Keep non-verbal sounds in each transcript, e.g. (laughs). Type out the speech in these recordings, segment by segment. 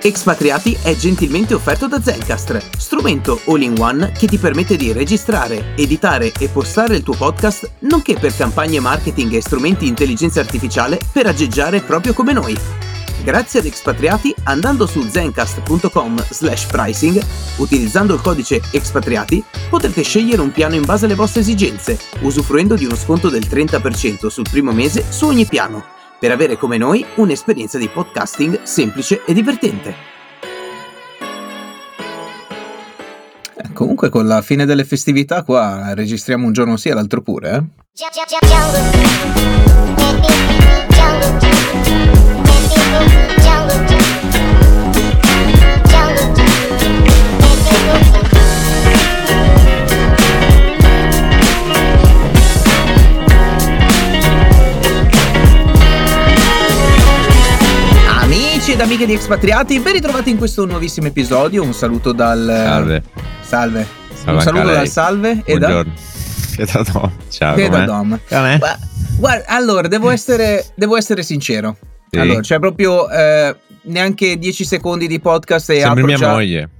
Expatriati è gentilmente offerto da Zencastr, strumento all-in-one che ti permette di registrare, editare e postare il tuo podcast, nonché per campagne marketing e strumenti di intelligenza artificiale per aggeggiare proprio come noi. Grazie ad Expatriati, andando su zencast.com slash pricing, utilizzando il codice Expatriati, potrete scegliere un piano in base alle vostre esigenze, usufruendo di uno sconto del 30% sul primo mese su ogni piano per avere come noi un'esperienza di podcasting semplice e divertente. Eh, comunque con la fine delle festività qua registriamo un giorno sì e l'altro pure, eh? Ed amiche di Expatriati, ben ritrovati in questo nuovissimo episodio. Un saluto dal. Salve. Salve. salve un saluto dal Salve e da. Da Dom. Ciao. E da Dom. Guarda, guarda, allora, devo essere, devo essere sincero. Sì. Allora, c'è proprio eh, neanche 10 secondi di podcast e Sembri mia già... moglie.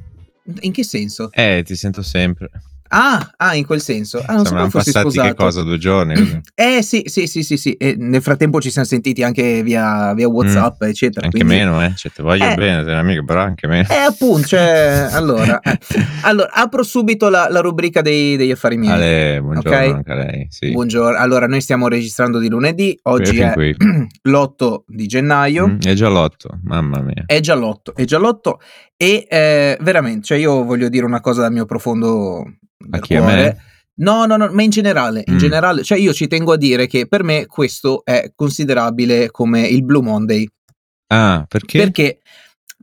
In che senso? Eh, ti sento sempre. Ah, ah, in quel senso. Ah, non Sono so passati sposato. che cosa, due giorni? (clears throat) eh sì, sì, sì, sì, sì. E nel frattempo ci siamo sentiti anche via, via Whatsapp, mm. eccetera. Anche quindi... meno, eh. Cioè, ti voglio eh. bene, sei un'amica, però anche meno. Eh, appunto, cioè, (laughs) allora, eh. allora, apro subito la, la rubrica dei, degli affari miei. Ale, buongiorno okay? anche a lei. Sì. Buongiorno. Allora, noi stiamo registrando di lunedì, oggi qui, è qui. l'8 (clears throat) di gennaio. Mm, è già l'8, mamma mia. È già l'8, è già l'8 e eh, veramente, cioè io voglio dire una cosa dal mio profondo a chi cuore. a me? No, no, no, ma in generale, in mm. generale, cioè io ci tengo a dire che per me questo è considerabile come il Blue Monday. Ah, perché? Perché,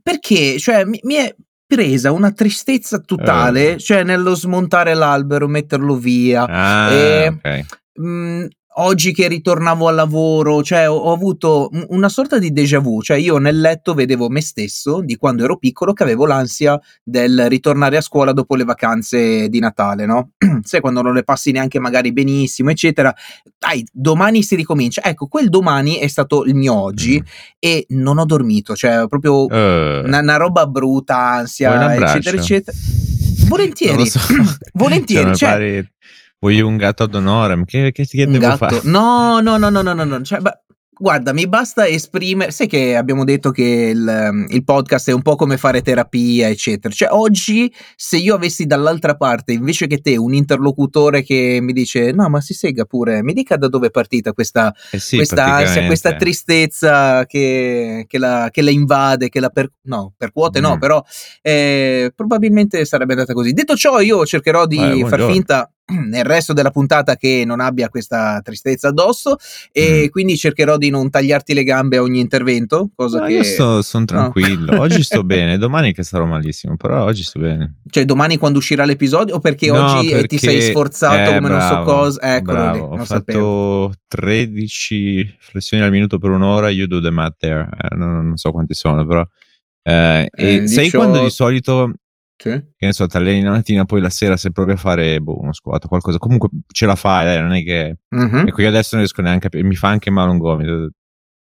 perché cioè, mi, mi è presa una tristezza totale, uh. cioè nello smontare l'albero, metterlo via. Ah, e, okay. mh, mm, oggi che ritornavo al lavoro, cioè ho, ho, avuto una sorta di déjà vu, cioè io nel letto vedevo me stesso di quando ero piccolo che avevo l'ansia del ritornare a scuola dopo le vacanze di Natale, no? (clears throat) Sai quando non le passi neanche magari benissimo, eccetera. Dai, domani si ricomincia. Ecco, quel domani è stato il mio oggi mm. e non ho dormito, cioè proprio uh. una, una, roba brutta, ansia, eccetera, eccetera. (laughs) Volentieri, so. (clears throat) volentieri. Cioè, Vuoi un gatto ad honorem? Che, che, che devo gatto? fare? No, no, no, no, no, no. Cioè, beh, guarda, mi basta esprimere. Sai che abbiamo detto che il, il, podcast è un po' come fare terapia, eccetera. Cioè, oggi, se io avessi dall'altra parte invece che te un interlocutore che mi dice: No, ma si sega pure, mi dica da dove è partita questa, eh sì, questa ansia, questa tristezza che, che, la, che, la, invade, che la per, no, percuote, mm. no, però eh, probabilmente sarebbe andata così. Detto ciò, io cercherò di eh, far finta (clears throat) nel resto della puntata che non abbia questa tristezza addosso e mm. quindi cercherò di non tagliarti le gambe a ogni intervento cosa no, che io sono tranquillo no. (laughs) oggi sto bene domani che sarò malissimo però oggi sto bene cioè domani quando uscirà l'episodio o perché no, oggi perché, ti sei sforzato eh, come bravo, non so cosa eccolo bravo. lì, ho fatto sapevo. 13 flessioni al minuto per un'ora you do the math there eh, non, non, so quanti sono però eh, e eh, sai quando di solito sì. Che ne so, ti alleni la mattina, poi la sera se provi a fare boh, uno squat o qualcosa, comunque ce la fai, dai, non è che... Mm-hmm. Ecco, io adesso non riesco neanche a... mi fa anche male un gomito.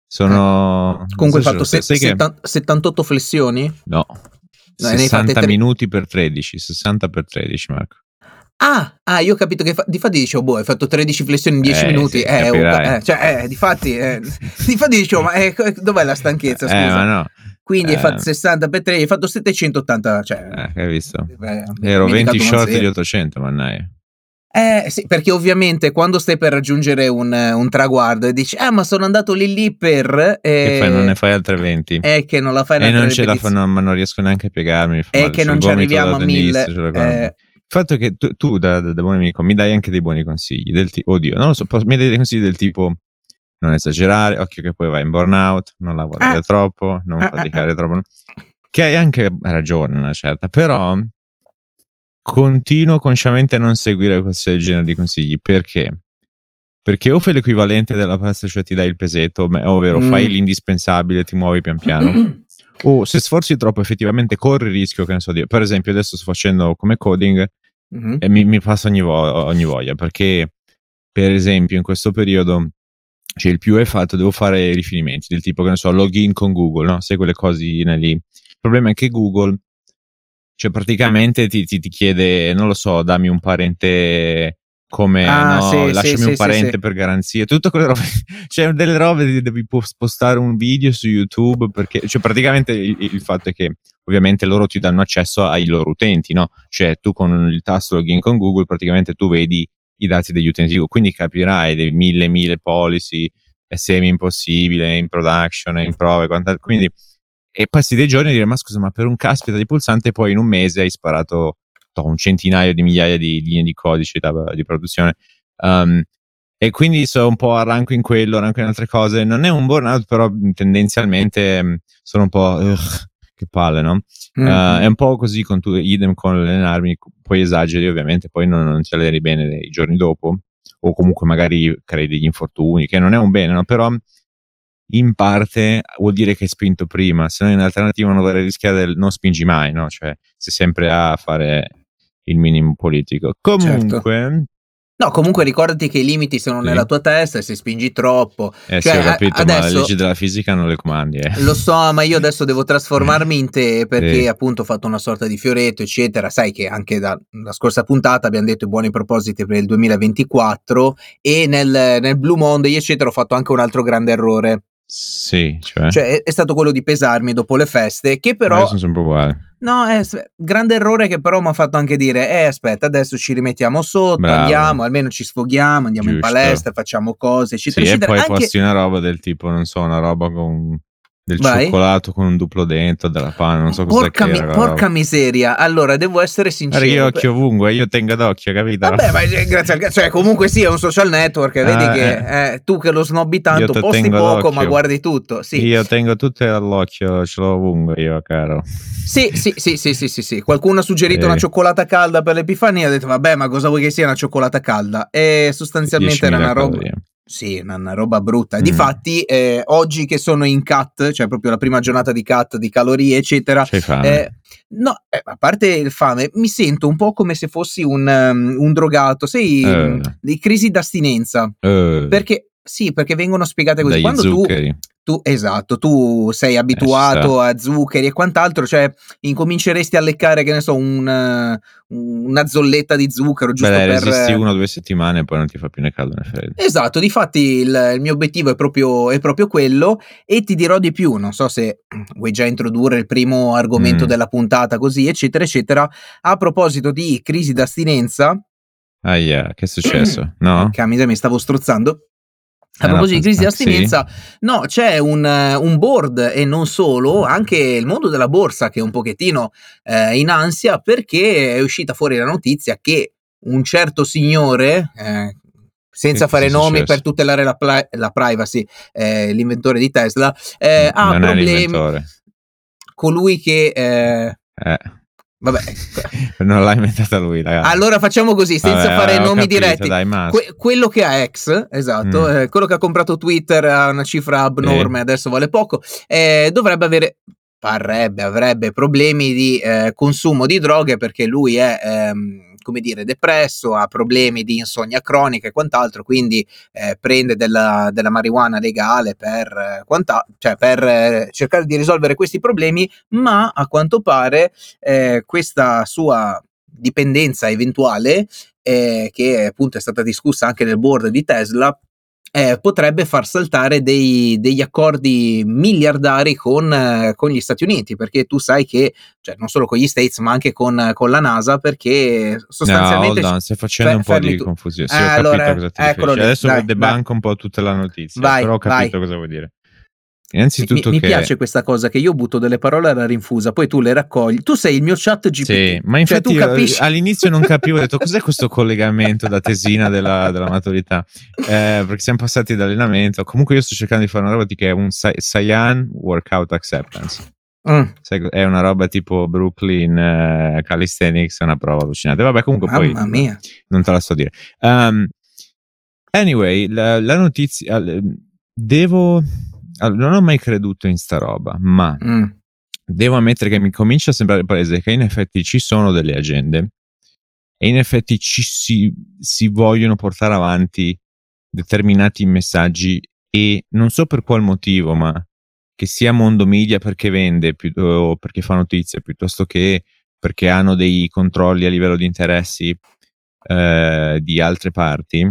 Sono... Eh. Comunque hai fatto se, che... 78 flessioni? No. no 60 minuti per 13, 60 per 13 Marco. Ah, ah, io ho capito che fa- di fatti dicevo, boh, hai fatto 13 flessioni in 10 eh, minuti. Sì, eh, oh, eh, cioè, eh, di fatti, eh, di fatti dicevo, ma eh, dov'è la stanchezza? Scusa. Eh, ma no. Quindi eh. hai fatto 60 per 3, hai fatto 780. Cioè, eh, hai visto? Eh, Ero 20 short di 800, mannaia. Eh sì, perché ovviamente quando stai per raggiungere un, un traguardo e dici, ah, ma sono andato lì lì per. Eh, fai, non ne fai altre 20. È che non la fai E non ce la fanno, ma non riesco neanche a piegarmi. È che non ci arriviamo a mille. Eh. Il fatto è che tu, tu da, da, da, buon amico, mi dai anche dei buoni consigli. Del tipo, oddio, non lo so, mi dai dei consigli del tipo non esagerare, occhio che poi vai in burnout, non lavorare ah. troppo, non ah, faticare ah, troppo. Che hai anche ragione, una certa, però continuo consciamente a non seguire questo genere di consigli. Perché? Perché o fai l'equivalente della pasta, cioè ti dai il pesetto, ovvero mm. fai l'indispensabile, ti muovi pian piano. (clears throat) o se sforzi troppo, effettivamente corri il rischio, che ne so, di, per esempio, adesso sto facendo come coding mm-hmm. e mi, mi passa ogni, vo- ogni voglia. Perché, per esempio, in questo periodo cioè il più è fatto, devo fare riferimenti del tipo che ne so, login con Google, no? Sai quelle cosine lì. problema è che Google, cioè praticamente ti, ti, ti chiede, non lo so, dammi un parente come ah, no, sì, lasciami sì, un parente sì, per garanzia, tutte quelle robe, (laughs) cioè delle robe devi postare un video su YouTube perché, cioè praticamente il, il, fatto è che ovviamente loro ti danno accesso ai loro utenti, no? Cioè tu con il tasto login con Google praticamente tu vedi i dati degli utenti, quindi capirai dei mille mille policy, è semi impossibile, in production, in prove, quant'altro, quindi e passi dei giorni a dire ma scusa ma per un caspita di pulsante poi in un mese hai sparato un centinaio di migliaia di linee di codice da, di produzione. Um, e quindi sono un po' arranco in quello, arranco in altre cose. Non è un burnout, però tendenzialmente sono un po'. Uh, che palle, no? Mm-hmm. Uh, è un po' così con tu, idem con allenarmi, poi esageri ovviamente, poi non, non ti alleni bene i giorni dopo, o comunque magari crei degli infortuni, che non è un bene, no? Però in parte vuol dire che hai spinto prima, se no in alternativa non dovrei rischiare del non spingi mai, no? Cioè, sei sempre a fare il minimo politico. Comunque, certo. No, comunque ricordati che i limiti sono sì. nella tua testa e se spingi troppo. Eh cioè, sì, ho capito, adesso, ma le leggi della fisica non le comandi. Eh. Lo so, ma io adesso devo trasformarmi in te (laughs) perché sì. appunto ho fatto una sorta di fioretto, eccetera. Sai che anche dalla scorsa puntata abbiamo detto i buoni propositi per il 2024 e nel, nel Blue Monday, eccetera, ho fatto anche un altro grande errore. Sì, cioè. cioè è, è, stato quello di pesarmi dopo le feste, che però... Ma sono sempre uguali. No, è grande errore che però mi ha fatto anche dire, eh aspetta, adesso ci rimettiamo sotto, Bravo. andiamo, almeno ci sfoghiamo, andiamo Giusto. in palestra, facciamo cose, eccetera, sì. E poi anche... posti una roba del tipo, non so, una roba con del Vai. cioccolato con un duplo dentro, della panna, non so cosa porca, mi, porca miseria. Allora, devo essere sincero. Perché io occhio ovunque, io tengo d'occhio, capito? Vabbè, ma grazie al cioè comunque sì, è un social network, ah, vedi che eh. Eh, tu che lo snobbi tanto, posti poco, d'occhio. ma guardi tutto. Sì. Io tengo tutto all'occhio, ce l'ho ovunque io, caro. Sì, sì, sì, sì, sì, sì, sì. Qualcuno ha suggerito eh. una cioccolata calda per l'Epifania, ha detto "Vabbè, ma cosa vuoi che sia una cioccolata calda?" E sostanzialmente era una roba calorie. Sì, una, una, roba brutta. Mm. Difatti, eh, oggi che sono in cut, cioè proprio la prima giornata di cut di calorie, eccetera. C'hai fame? Eh, no, eh, a parte il fame, mi sento un po' come se fossi un, um, un drogato, sei uh. di crisi d'astinenza. Uh. Perché sì, perché vengono spiegate così. Dagli Quando zuccheri. tu tu, esatto, tu sei abituato eh, a zuccheri e quant'altro, cioè incominceresti a leccare, che ne so, un, una zolletta di zucchero giusto Beh, per... resisti una o due settimane e poi non ti fa più né caldo né freddo. Esatto, difatti il, il mio obiettivo è proprio, è proprio, quello e ti dirò di più, non so se vuoi già introdurre il primo argomento mm. della puntata così, eccetera, eccetera. A proposito di crisi d'astinenza... Yeah. che è successo? No? Camisa, mi stavo strozzando. A proposito di crisi di astinenza, sì. no, c'è un, un, board e non solo, anche il mondo della borsa che è un pochettino eh, in ansia perché è uscita fuori la notizia che un certo signore, eh, senza che fare nomi per tutelare la, la privacy, eh, l'inventore di Tesla, eh, ha problemi. Colui che... Eh, eh. Vabbè, (laughs) non l'ha inventata lui, ragazzi. Allora facciamo così, senza Vabbè, fare nomi capito, diretti. Dai, que- quello che ha ex, esatto, mm. eh, quello che ha comprato Twitter a una cifra abnorme, eh. adesso vale poco, eh, dovrebbe avere parrebbe, avrebbe problemi di eh, consumo di droghe perché lui è ehm, come dire, depresso, ha problemi di insonnia cronica e quant'altro, quindi eh, prende della, della, marijuana legale per, quanta, cioè per eh, cercare di risolvere questi problemi, ma a quanto pare eh, questa sua dipendenza eventuale, eh, che appunto è stata discussa anche nel board di Tesla, eh, potrebbe far saltare dei, degli accordi miliardari con, eh, con, gli Stati Uniti, perché tu sai che, cioè, non solo con gli States, ma anche con, con la NASA, perché sostanzialmente... No, on, stai facendo fe- un po' di tu. confusione. Sì, eh, ho allora, capito cosa ti riferisci. Adesso dai, debanco un po' tutta la notizia, vai, però ho capito vai. cosa vuoi dire. Innanzitutto mi, che... mi, piace questa cosa che io butto delle parole alla rinfusa, poi tu le raccogli. Tu sei il mio chat GPT. Sì, ma cioè, infatti cioè, capisci... all'inizio non (laughs) capivo, ho detto cos'è questo collegamento da tesina della, della maturità? Eh, perché siamo passati dall'allenamento. Comunque io sto cercando di fare una roba che è un Cyan Workout Acceptance. Mm. È una roba tipo Brooklyn uh, Calisthenics, è una prova allucinante. Vabbè, comunque Mamma poi mia. non te la sto a dire. Um, anyway, la, la notizia... Devo allora, non ho mai creduto in sta roba, ma mm. devo ammettere che mi comincia a sembrare palese che in effetti ci sono delle agende e in effetti ci si, si vogliono portare avanti determinati messaggi e non so per qual motivo, ma che sia mondo media perché vende pi- o perché fa notizie, piuttosto che perché hanno dei controlli a livello di interessi eh, di altre parti,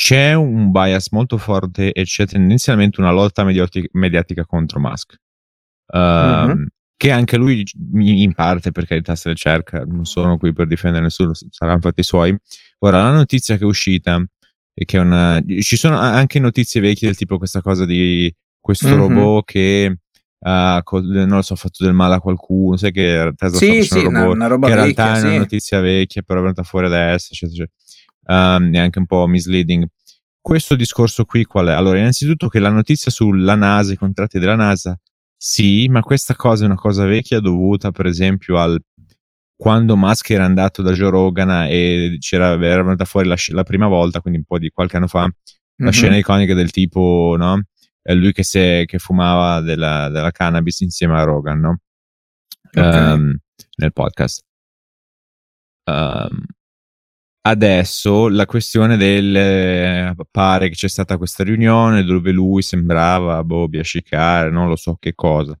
c'è un bias molto forte e c'è tendenzialmente una lotta mediati- mediatica contro Musk. Uh, mm-hmm. Che anche lui, in parte, per carità, se le cerca, non sono qui per difendere nessuno, saranno fatti suoi. Ora, la notizia che è uscita è che una, ci sono anche notizie vecchie del tipo questa cosa di questo mm-hmm. robot che uh, non lo so, ha fatto del male a qualcuno, sai che Tesla sì, sì, un robot, una, una roba che in vecchia, realtà sì. è una notizia vecchia, però è venuta fuori adesso, eccetera, eccetera. Um, è anche un po' misleading. Questo discorso qui qual è? Allora, innanzitutto che la notizia sulla NASA, i contratti della NASA, sì, ma questa cosa è una cosa vecchia dovuta per esempio al quando Musk era andato da Joe Rogan e c'era, era venuta fuori la, la, prima volta, quindi un po' di qualche anno fa, mm-hmm. la scena iconica del tipo, no? È lui che, se, che fumava della, della, cannabis insieme a Rogan, no? Okay. Um, nel podcast. Um, adesso la questione del eh, pare che c'è stata questa riunione dove lui sembrava boh, biascicare, non lo so che cosa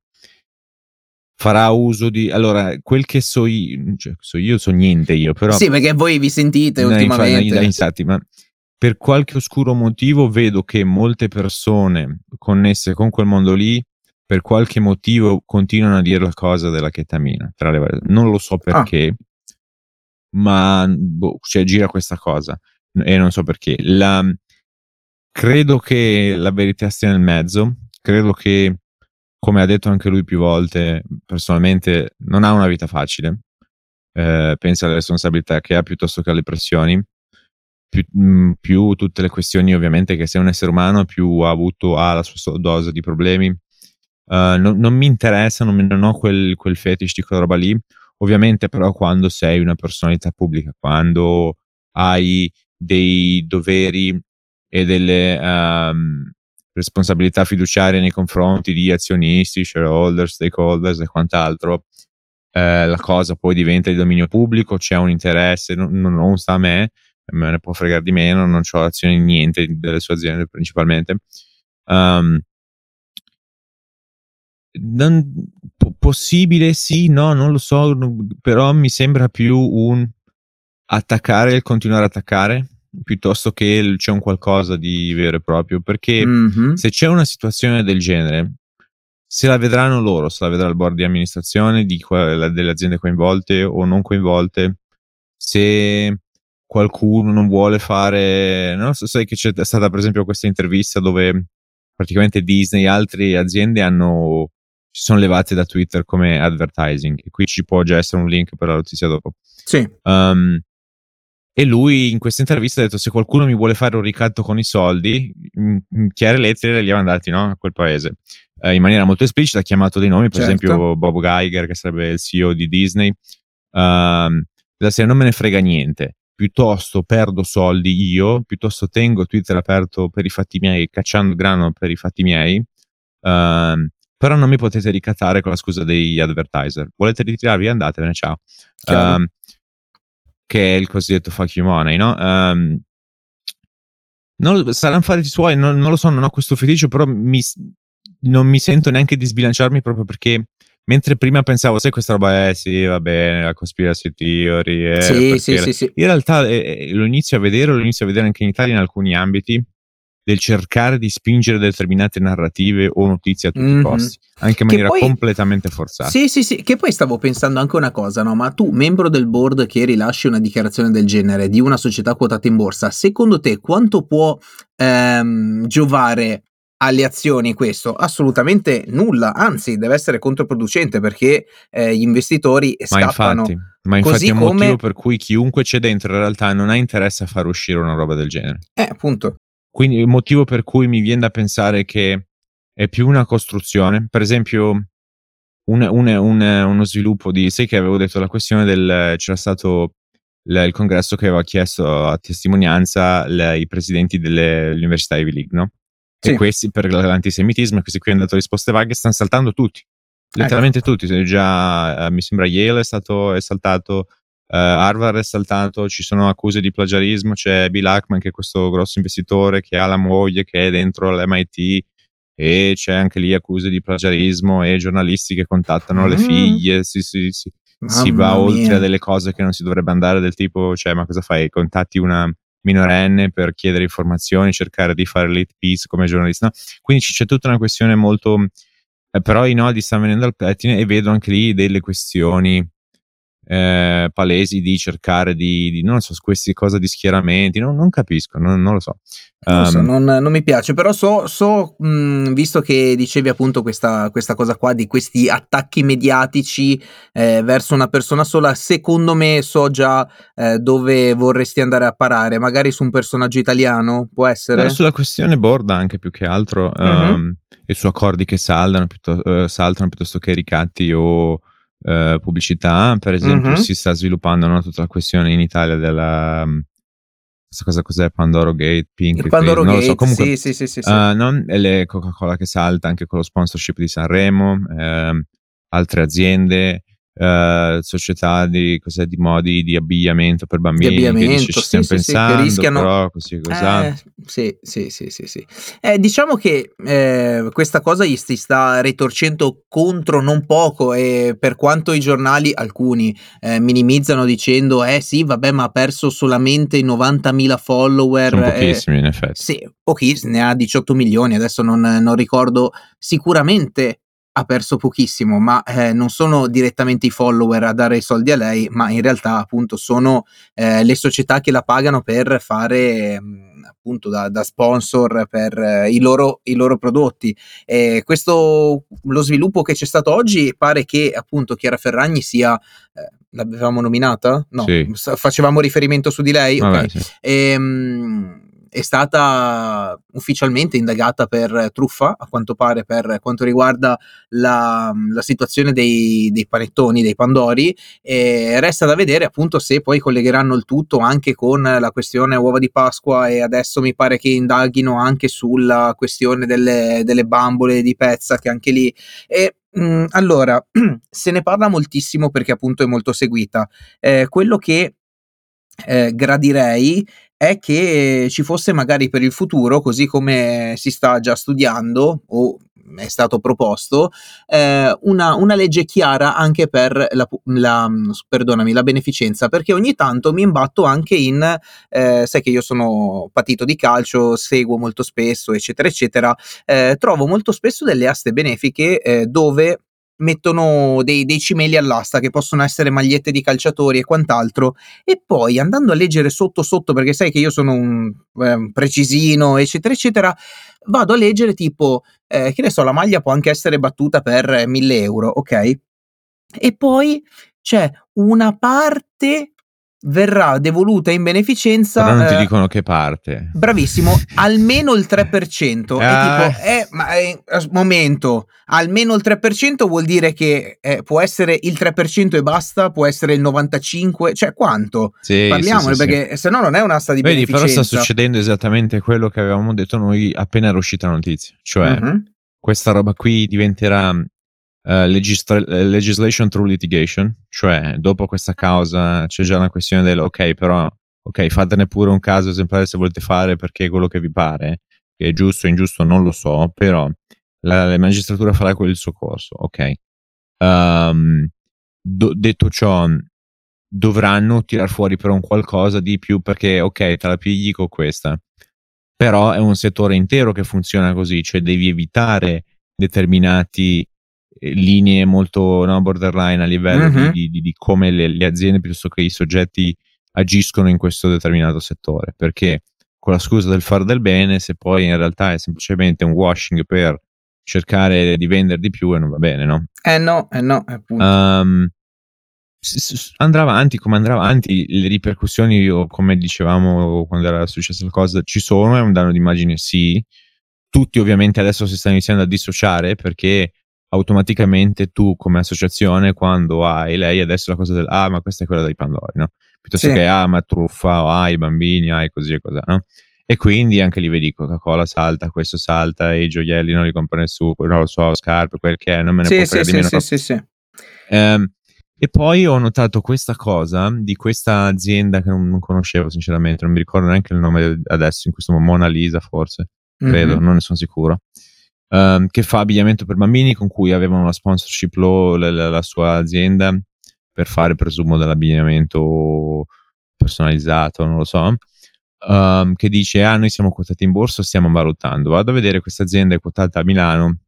farà uso di allora quel che so io, cioè, so io so niente io però sì perché voi vi sentite no, ultimamente infatti, infatti, ma per qualche oscuro motivo vedo che molte persone connesse con quel mondo lì per qualche motivo continuano a dire la cosa della chetamina tra le varie non lo so ah. perché ah. Ma boh, cioè, gira questa cosa. E non so perché. La, credo che la verità stia nel mezzo. Credo che come ha detto anche lui più volte, personalmente non ha una vita facile, eh, pensa alle responsabilità che ha piuttosto che alle pressioni, più, mm, più, tutte le questioni ovviamente che sei un essere umano, più ha avuto, ha la sua dose di problemi. Uh, non, non, mi interessa, non, non ho quel, quel fetish di quella roba lì, ovviamente però quando sei una personalità pubblica, quando hai dei doveri e delle... Um, responsabilità fiduciarie nei confronti di azionisti, shareholder, stakeholders e quant'altro, eh, la cosa poi diventa di dominio pubblico, c'è un interesse, non, non sta a me, me ne può fregare di meno, non ho azioni in niente delle sue aziende principalmente. Um, non, po- possibile sì, no, non lo so, però mi sembra più un attaccare e il continuare a attaccare piuttosto che c'è un qualcosa di vero e proprio, perché mm-hmm. se c'è una situazione del genere, se la vedranno loro, se la vedrà il board di amministrazione di que- delle aziende coinvolte o non coinvolte, se qualcuno non vuole fare, non so, sai che c'è stata per esempio questa intervista dove praticamente Disney e altre aziende hanno si sono levate da Twitter come advertising e qui ci può già essere un link per la notizia dopo. Sì. Um, e lui in questa intervista ha detto: Se qualcuno mi vuole fare un ricatto con i soldi, in, chiare lettere li ha mandati no, a quel paese. Eh, in maniera molto esplicita ha chiamato dei nomi, per certo. esempio Bob Geiger, che sarebbe il CEO di Disney. Uh, la serie non me ne frega niente. Piuttosto perdo soldi io, piuttosto tengo Twitter aperto per i fatti miei, cacciando grano per i fatti miei. Uh, però non mi potete ricattare con la scusa degli advertiser. Volete ritirarvi? Andatevene, ciao. Uh, che è il cosiddetto fuck you money, no? Um, non, saranno fatti suoi, non, non, lo so, non ho questo feticcio, però mi, non mi sento neanche di sbilanciarmi proprio perché mentre prima pensavo, sai, questa roba, eh sì, va bene, la conspiracy theory, eh, sì, sì, sì, sì, in realtà eh, lo inizio a vedere, lo inizio a vedere anche in Italia in alcuni ambiti, del cercare di spingere determinate narrative o notizie a tutti mm-hmm. i costi, anche in maniera poi, completamente forzata. Sì, sì, sì, che poi stavo pensando anche una cosa, no? Ma tu, membro del board che rilasci una dichiarazione del genere di una società quotata in borsa, secondo te quanto può ehm, giovare alle azioni questo? Assolutamente nulla, anzi deve essere controproducente perché eh, gli investitori scappano. Ma infatti, ma infatti è un come... motivo per cui chiunque c'è dentro in realtà non ha interesse a far uscire una roba del genere. Eh, appunto. Quindi il motivo per cui mi viene da pensare che è più una costruzione, per esempio un, un, un, uno sviluppo di, sai che avevo detto la questione del, c'era stato il, il congresso che aveva chiesto a testimonianza le, i presidenti delle università Ivy League, no? Sì. E questi per l'antisemitismo, questi qui hanno dato risposte vaghe, stanno saltando tutti, letteralmente ecco. tutti, già uh, mi sembra Yale è stato è saltato, Harvard è saltato, ci sono accuse di plagiarismo, c'è Bill Ackman che è questo grosso investitore che ha la moglie che è dentro l'MIT, e c'è anche lì accuse di plagiarismo e giornalisti che contattano mm. le figlie, si, si, si, si va mia. oltre a delle cose che non si dovrebbe andare del tipo, cioè ma cosa fai? Contatti una minorenne per chiedere informazioni, cercare di fare late piece come giornalista. No? Quindi c'è tutta una questione molto... Eh, però i nodi stanno venendo al pettine e vedo anche lì delle questioni eh, palesi di cercare di, di, non so, queste cose di schieramenti, non, non capisco, non, non, lo so. Um, so non, non, mi piace, però so, so mh, visto che dicevi appunto questa, questa, cosa qua di questi attacchi mediatici eh, verso una persona sola, secondo me so già eh, dove vorresti andare a parare, magari su un personaggio italiano, può essere? Eh, sulla questione borda anche più che altro, uh-huh. um, e su accordi che saldano, piuttosto, uh, saltano piuttosto che ricatti o eh, pubblicità, per esempio, mm-hmm. si sta sviluppando no, tutta la questione in Italia della questa cosa cos'è Pandoro Gate, Pink, il Pandoro Gate, non lo so, comunque sì, sì, sì, sì, sì. Uh, no? e le Coca-Cola che salta anche con lo sponsorship di Sanremo, eh, altre aziende, Uh, società di, di, modi di abbigliamento per bambini di abbigliamento, che ci stiamo sì, pensando sì, rischiano... però così eh, sì sì sì sì, sì. Eh, diciamo che eh, questa cosa gli si sta ritorcendo contro non poco e per quanto i giornali alcuni eh, minimizzano dicendo eh sì vabbè ma ha perso solamente 90.000 follower sono pochissimi in effetti sì pochissimi ne ha 18 milioni adesso non, non ricordo sicuramente ha perso pochissimo, ma eh, non sono direttamente i follower a dare i soldi a lei, ma in realtà appunto sono eh, le società che la pagano per fare mh, appunto da, da, sponsor per eh, i, loro, i, loro, prodotti. E questo, lo sviluppo che c'è stato oggi pare che appunto Chiara Ferragni sia... Eh, l'avevamo nominata? No, sì. facevamo riferimento su di lei? Vabbè, okay. sì. e, ehm, mh, è stata ufficialmente indagata per truffa, a quanto pare, per quanto riguarda la, la situazione dei, dei, panettoni, dei pandori, e resta da vedere appunto se poi collegheranno il tutto anche con la questione uova di Pasqua e adesso mi pare che indaghino anche sulla questione delle, delle bambole di pezza, che anche lì... E, mh, allora, (clears throat) se ne parla moltissimo perché appunto è molto seguita. Eh, quello che eh, gradirei è che ci fosse magari per il futuro, così come si sta già studiando o è stato proposto, eh, una, una, legge chiara anche per la, la, perdonami, la beneficenza, perché ogni tanto mi imbatto anche in, eh, sai che io sono patito di calcio, seguo molto spesso, eccetera, eccetera, eh, trovo molto spesso delle aste benefiche eh, dove mettono dei, dei, cimeli all'asta che possono essere magliette di calciatori e quant'altro e poi andando a leggere sotto sotto perché sai che io sono un, eh, precisino eccetera eccetera vado a leggere tipo eh, che ne so la maglia può anche essere battuta per 1000 euro ok? E poi c'è una parte verrà devoluta in beneficenza. Però non ti eh, dicono che parte. Bravissimo, (laughs) almeno il 3%. Ah. È tipo, eh, ma eh, momento, almeno il 3% vuol dire che eh, può essere il 3% e basta, può essere il 95%, cioè quanto? Sì, Parliamone sì, sì, perché se no non è un'asta di Vedi, beneficenza. però sta succedendo esattamente quello che avevamo detto noi appena era uscita la notizia, cioè uh-huh. questa roba qui diventerà Uh, legistra- legislation through litigation, cioè dopo questa causa c'è già una questione del ok, però ok, fatene pure un caso esemplare se volete fare perché è quello che vi pare, che è giusto o ingiusto non lo so, però la, la magistratura farà quello il suo corso, ok. Um, do- detto ciò, dovranno tirar fuori però un qualcosa di più perché ok, te la pigli con questa, però è un settore intero che funziona così, cioè devi evitare determinati eh, linee molto no, borderline a livello uh-huh. di, di, di, come le, le, aziende piuttosto che i soggetti agiscono in questo determinato settore. Perché con la scusa del far del bene, se poi in realtà è semplicemente un washing per cercare di vendere di più e non va bene, no? Eh no, eh no, appunto. Um, andrà avanti come andrà avanti, le ripercussioni, o come dicevamo quando era successa la cosa, ci sono, è un danno d'immagine, sì. Tutti ovviamente adesso si stanno iniziando a dissociare perché automaticamente tu come associazione quando hai lei adesso la cosa del ah ma questa è quella dei Pandori no? piuttosto sì. che ah ma truffa o ah i bambini ah così e così no? e quindi anche lì vedi Coca-Cola salta questo salta e i gioielli non li compra nessuno non lo so scarpe quel che è non me ne sì, può sì, di meno sì, sì, sì. Um, e poi ho notato questa cosa di questa azienda che non, non, conoscevo sinceramente non mi ricordo neanche il nome adesso in questo momento Mona Lisa forse credo mm-hmm. non ne sono sicuro um, che fa abbigliamento per bambini con cui avevano una sponsorship law la, la, la sua azienda per fare presumo dell'abbigliamento personalizzato, non lo so. Um, che dice: Ah, noi siamo quotati in borsa, stiamo valutando. Vado a vedere questa azienda è quotata a Milano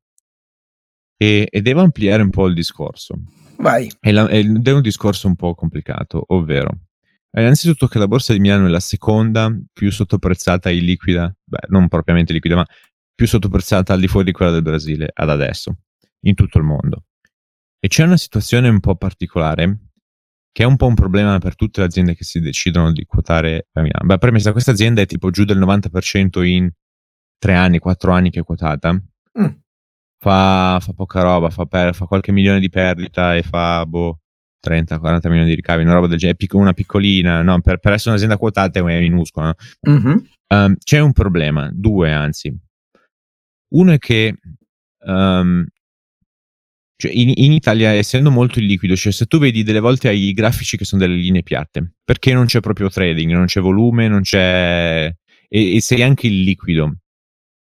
e, e devo ampliare un po' il discorso. Vai. Ed è un discorso un po' complicato, ovvero innanzitutto che la borsa di Milano è la seconda più sottoprezzata e liquida, beh, non propriamente liquida, ma più sottoprezzata al di fuori di quella del Brasile ad adesso, in tutto il mondo. E c'è una situazione un po' particolare che è un po' un problema per tutte le aziende che si decidono di quotare a Milano. Beh, premessa, questa azienda è tipo giù del 90% in tre anni, quattro anni che è quotata. Mm. Fa, fa, poca roba, fa, per, fa, qualche milione di perdita e fa boh, 30-40 milioni di ricavi, una roba del genere, una piccolina, no? per, per, essere un'azienda quotata è minuscola. No? Mm-hmm. Um, c'è un problema, due anzi. Uno è che um, cioè in, in, Italia, essendo molto illiquido, cioè se tu vedi delle volte hai i grafici che sono delle linee piatte, perché non c'è proprio trading, non c'è volume, non c'è... e, e sei anche illiquido.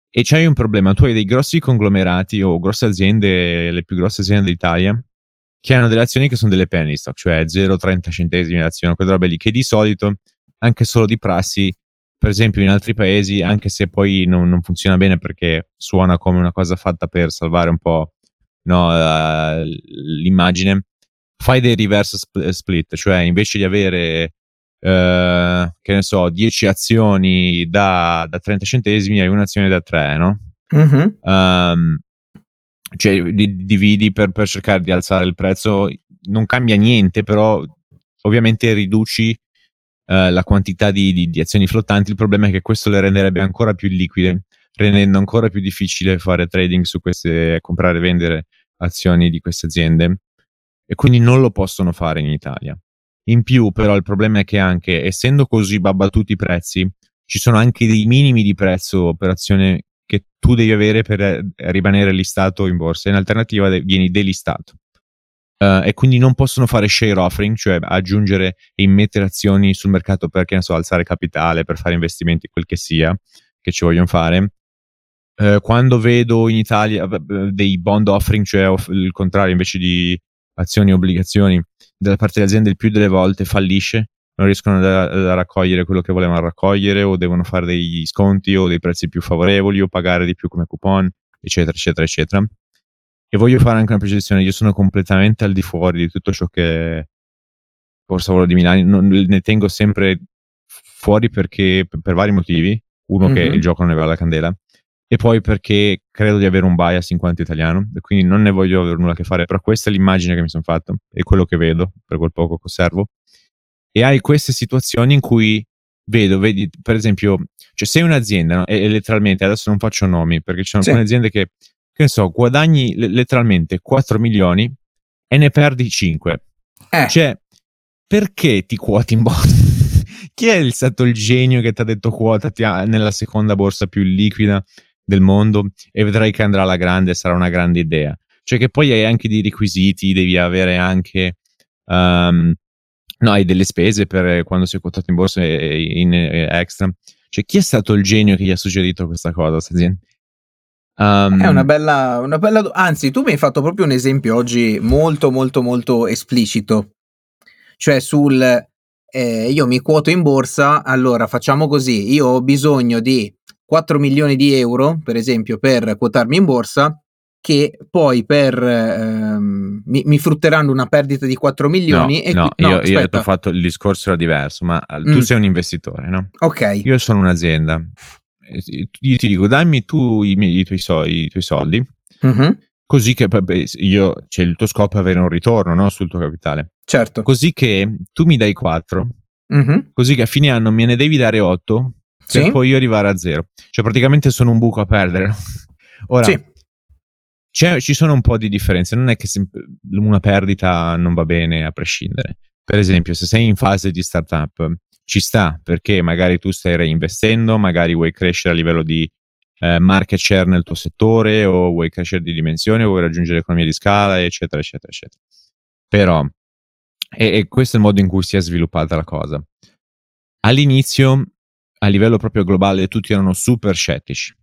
E c'hai un problema, tu hai dei grossi conglomerati o grosse aziende, le più grosse aziende d'Italia, che hanno delle azioni che sono delle penny stock, cioè 0,30 centesimi l'azione, quelle robe lì, che di solito, anche solo di prassi, per esempio in altri paesi, anche se poi non, non funziona bene perché suona come una cosa fatta per salvare un po' no, uh, l'immagine, fai dei reverse split, cioè invece di avere, uh, che ne so, 10 azioni da, da 30 centesimi, hai un'azione da 3, no? Mm-hmm. Um, cioè di, dividi per, per, cercare di alzare il prezzo, non cambia niente, però ovviamente riduci uh, la quantità di, di, di, azioni flottanti. Il problema è che questo le renderebbe ancora più liquide, rendendo ancora più difficile fare trading su queste, comprare e vendere azioni di queste aziende e quindi non lo possono fare in Italia. In più, però, il problema è che anche essendo così babbattuti i prezzi, ci sono anche dei minimi di prezzo per azione che tu devi avere per eh, rimanere listato in borsa. In alternativa, vieni delistato. Uh, e quindi non possono fare share offering, cioè aggiungere e immettere azioni sul mercato per, so, alzare capitale, per fare investimenti, quel che sia, che ci vogliono fare, eh, quando vedo in Italia dei bond offering, cioè off- il contrario invece di azioni e obbligazioni, dalla parte delle aziende il più delle volte fallisce, non riescono a, a raccogliere quello che volevano raccogliere o devono fare degli sconti o dei prezzi più favorevoli o pagare di più come coupon, eccetera, eccetera, eccetera. E voglio fare anche una precisione, io sono completamente al di fuori di tutto ciò che è Borsa Lavoro di Milano, non, ne tengo sempre fuori perché per, vari motivi, uno mm-hmm. che il gioco non ne va la candela, e poi perché credo di avere un bias in quanto italiano e quindi non ne voglio avere nulla a che fare, però questa è l'immagine che mi sono fatto e quello che vedo per quel poco che osservo. E hai queste situazioni in cui vedo, vedi, per esempio, cioè sei un'azienda, no? e, e, letteralmente, adesso non faccio nomi, perché ci sono sì. alcune aziende che, che ne so, guadagni le, letteralmente 4 milioni e ne perdi 5. Eh. Cioè, perché ti quoti in borsa? (laughs) Chi è stato il genio che ti ha detto quotati nella seconda borsa più liquida del mondo e vedrai che andrà alla grande, sarà una grande idea. Cioè che poi hai anche dei requisiti, devi avere anche... Um, no, hai delle spese per quando sei quotato in borsa e in, in extra. Cioè chi è stato il genio che gli ha suggerito questa cosa? Um, è una bella, una bella... Anzi, tu mi hai fatto proprio un esempio oggi molto, molto, molto esplicito. Cioè sul... Eh, io mi quoto in borsa, allora facciamo così, io ho bisogno di 4 milioni di euro, per esempio, per quotarmi in borsa, che poi per ehm, mi, mi, frutteranno una perdita di 4 milioni. No, e no, qui, no io, io ho fatto il discorso era diverso, ma mm. tu sei un investitore, no? Ok. Io sono un'azienda. Io ti dico, dammi tu i, miei, i, tuoi, so, i tuoi, soldi, mm-hmm. così che io, cioè, il tuo scopo è avere un ritorno no, sul tuo capitale. Certo. Così che tu mi dai 4, mm-hmm. così che a fine anno me ne devi dare 8 sì? per poi io arrivare a zero. Cioè, praticamente sono un buco a perdere. (laughs) Ora, sì. ci sono un po' di differenze. Non è che una perdita non va bene a prescindere. Per esempio, se sei in fase di startup, ci sta perché magari tu stai reinvestendo, magari vuoi crescere a livello di eh, market share nel tuo settore o vuoi crescere di dimensione o vuoi raggiungere economia di scala, eccetera, eccetera, eccetera. Però, e, e questo è il modo in cui si è sviluppata la cosa. All'inizio a livello proprio globale tutti erano super scettici.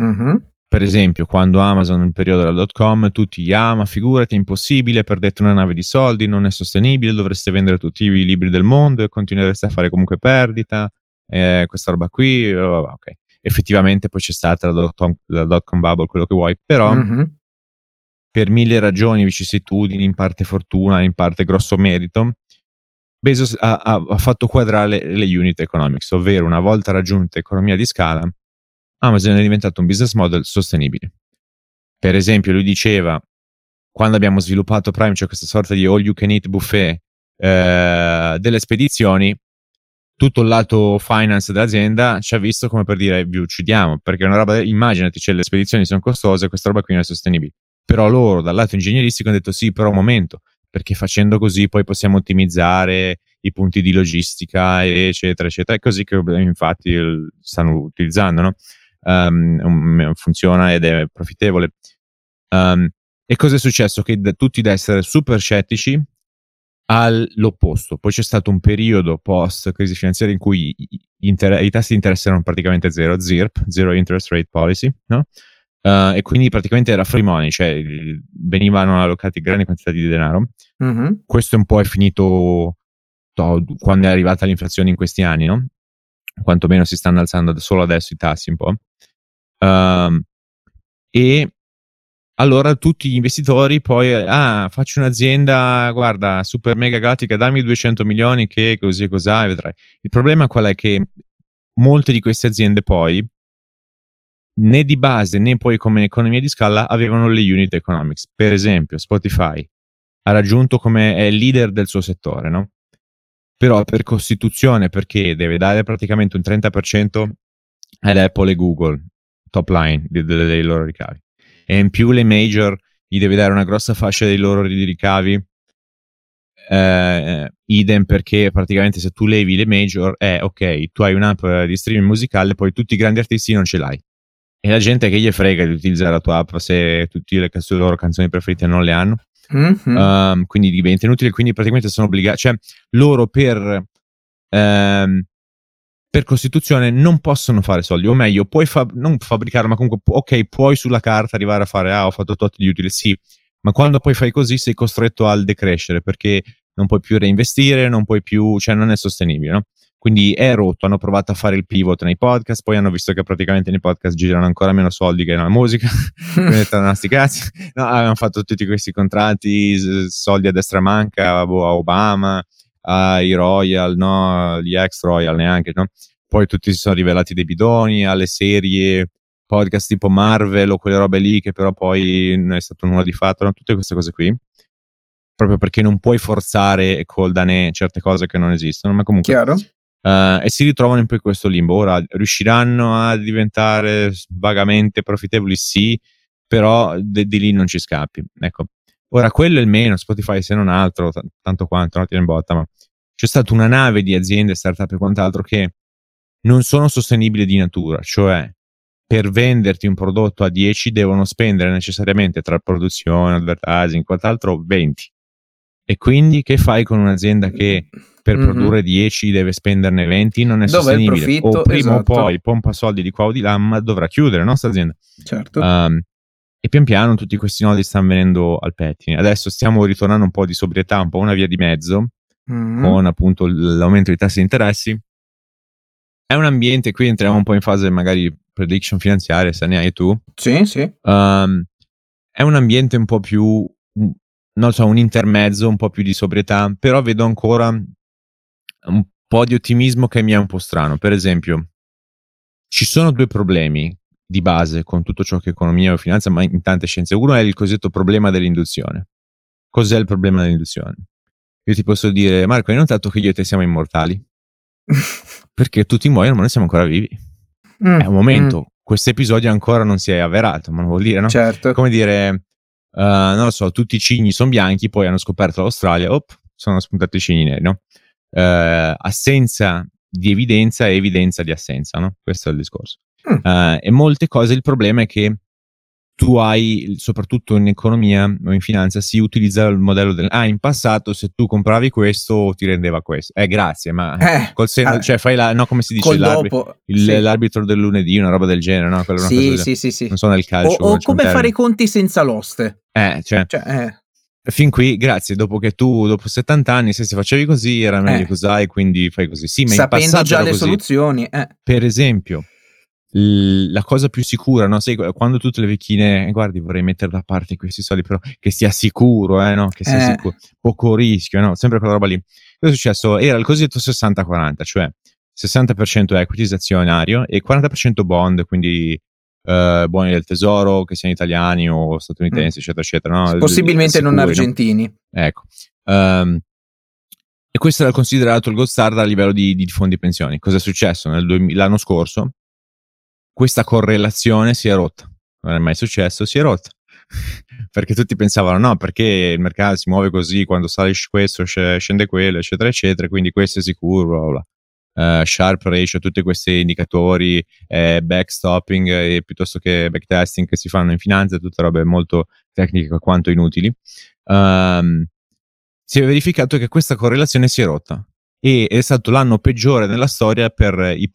Mm-hmm. Per esempio, quando Amazon nel periodo della dot com, tutti, ah, ma figurati, è impossibile, perdete una nave di soldi, non è sostenibile, dovreste vendere tutti i libri del mondo e continuereste a fare comunque perdita, eh, questa roba qui, ok. Effettivamente poi c'è stata la dot com, la dot com bubble, quello che vuoi, però mm-hmm. per mille ragioni, vicissitudini, in parte fortuna, in parte grosso merito, Bezos ha, ha, ha fatto quadrare le, le unit economics, ovvero una volta raggiunta economia di scala, Amazon è diventato un business model sostenibile. Per esempio, lui diceva, quando abbiamo sviluppato Prime, cioè questa sorta di all you can eat buffet eh, delle spedizioni, tutto il lato finance dell'azienda ci ha visto come per dire vi uccidiamo, perché una roba, immaginati, cioè le spedizioni sono costose, questa roba qui non è sostenibile. Però loro dal lato ingegneristico hanno detto sì, però un momento, perché facendo così poi possiamo ottimizzare i punti di logistica, eccetera, eccetera. È così che infatti stanno utilizzando, no? Um, funziona ed è profittevole. Um, e cosa è successo? Che da, tutti da essere super scettici all'opposto. Poi c'è stato un periodo post crisi finanziaria in cui i, inter- i tassi di interesse erano praticamente zero, ZIRP, Zero Interest Rate Policy, no? Uh, e quindi praticamente era free money, cioè venivano allocati grandi quantità di denaro. Mm-hmm. Questo un po' è finito to, quando è arrivata l'inflazione in questi anni, no? Quantomeno si stanno alzando solo adesso i tassi un po'. Uh, e allora tutti gli investitori poi, ah, faccio un'azienda, guarda, super mega galattica, dammi 200 milioni che così e cos'ha vedrai. Il problema qual è che molte di queste aziende poi, né di base né poi come economia di scala, avevano le unit economics. Per esempio, Spotify ha raggiunto come è leader del suo settore, no? Però per Costituzione, perché deve dare praticamente un 30% ad Apple e Google, top line dei, dei loro ricavi. E in più le major gli deve dare una grossa fascia dei loro ricavi. Eh, idem perché praticamente se tu levi le major è eh, ok, tu hai un'app di streaming musicale, poi tutti i grandi artisti non ce l'hai. E la gente che gli frega di utilizzare la tua app se tutte le, le loro canzoni preferite non le hanno. Mm-hmm. Um, quindi diventa inutile, quindi praticamente sono obbligati, cioè loro per um, per Costituzione non possono fare soldi, o meglio, puoi fa- non fabbricare, ma comunque, ok, puoi sulla carta arrivare a fare, ah, ho fatto tot di utile, sì, ma quando poi fai così sei costretto al decrescere perché non puoi più reinvestire, non puoi più, cioè non è sostenibile, no? Quindi è rotto, hanno provato a fare il pivot nei podcast, poi hanno visto che praticamente nei podcast girano ancora meno soldi che nella musica, (laughs) quindi hanno sti cazzi, no, avevano fatto tutti questi contratti, soldi a destra manca, boh, a Obama, ai Royal, no? gli ex Royal neanche, no? Poi tutti si sono rivelati dei bidoni, alle serie podcast tipo Marvel o quelle robe lì che però poi non è stato nulla di fatto, no? tutte queste cose qui. Proprio perché non puoi forzare col danè certe cose che non esistono, ma comunque... Chiaro. Uh, e si ritrovano in questo limbo. Ora riusciranno a diventare vagamente profittevoli? Sì, però di, di lì non ci scappi. Ecco, Ora, quello è il meno, Spotify se non altro, t- tanto quanto, non tiene botta, ma c'è stata una nave di aziende, startup e quant'altro che non sono sostenibili di natura, cioè per venderti un prodotto a 10 devono spendere necessariamente tra produzione, advertising, quant'altro 20. E quindi che fai con un'azienda che per mm-hmm. produrre 10 deve spenderne 20? Non è Dove sostenibile. È o prima esatto. o poi pompa soldi di qua o di là, ma dovrà chiudere, no, sta azienda. Certo. Um, e pian piano tutti questi nodi stanno venendo al pettine. Adesso stiamo ritornando un po' di sobrietà, un po' una via di mezzo, mm-hmm. con appunto l'aumento dei tassi di interessi. È un ambiente, qui entriamo un po' in fase magari prediction finanziaria, se ne hai tu. Sì, sì. Um, è un ambiente un po' più, non so, un intermezzo, un po' più di sobrietà, però vedo ancora un po' di ottimismo che mi è un po' strano. Per esempio, ci sono due problemi di base con tutto ciò che è economia o finanza, ma in tante scienze. Uno è il cosiddetto problema dell'induzione. Cos'è il problema dell'induzione? Io ti posso dire, Marco, hai notato che io e te siamo immortali? (laughs) Perché tutti muoiono, ma noi siamo ancora vivi. Mm, è un momento. Mm. Questo episodio ancora non si è avverato, ma non vuol dire, no? Certo. Come dire, uh, non lo so, tutti i cigni sono bianchi, poi hanno scoperto l'Australia, op, sono spuntati i cigni neri, no? Uh, assenza di evidenza e evidenza di assenza, no? Questo è il discorso. Mm. Uh, e molte cose il problema è che tu hai, soprattutto in economia o in finanza, si utilizza il modello del ah, in passato se tu compravi questo ti rendeva questo. Eh, grazie, ma Eh, col senno, cioè fai la, no, come si dice, col l'arbit- dopo, il- sì. l'arbitro del lunedì, una roba del genere, no? Cosa Sì, del- sì, sì, sì. Non so nel O, calcio. o un come fare i conti senza l'oste. Eh, cioè, Cioè, eh, fin qui, grazie, dopo che tu, dopo 70 anni, se si facevi così, era meglio Eh. così, quindi fai così. Sì, ma in sapendo passato già le così. soluzioni. eh. Per esempio, l- la cosa più sicura, no? Sai, quando tutte le vecchine, "Eh, guardi, vorrei mettere da parte questi soldi, però che sia sicuro, eh, no? Che sia Eh. sicuro, poco rischio, no? Sempre quella roba lì. Cosa è successo? Era il cosiddetto 60-40, cioè 60% equities azionario e 40% bond, quindi eh, buoni del tesoro, che siano italiani o statunitensi, eccetera, eccetera. no? Possibilmente non Sicuri, no? argentini. Ecco. Ehm, e questo era considerato il gold standard a livello di, di fondi pensioni. Cosa è successo? Nel 2000 l'anno scorso questa correlazione si è rotta. Non è mai successo, si è rotta. (laughs) perché tutti pensavano no, perché il mercato si muove così, quando sale questo, sc- scende quello, eccetera, eccetera, quindi questo è sicuro, bla bla. Eh, sharp ratio, tutti questi indicatori, eh, backstopping eh, piuttosto che backtesting che si fanno in finanza, tutte robe molto tecniche quanto inutili. Ehm, si è verificato che questa correlazione si è rotta e è stato l'anno peggiore nella storia per i,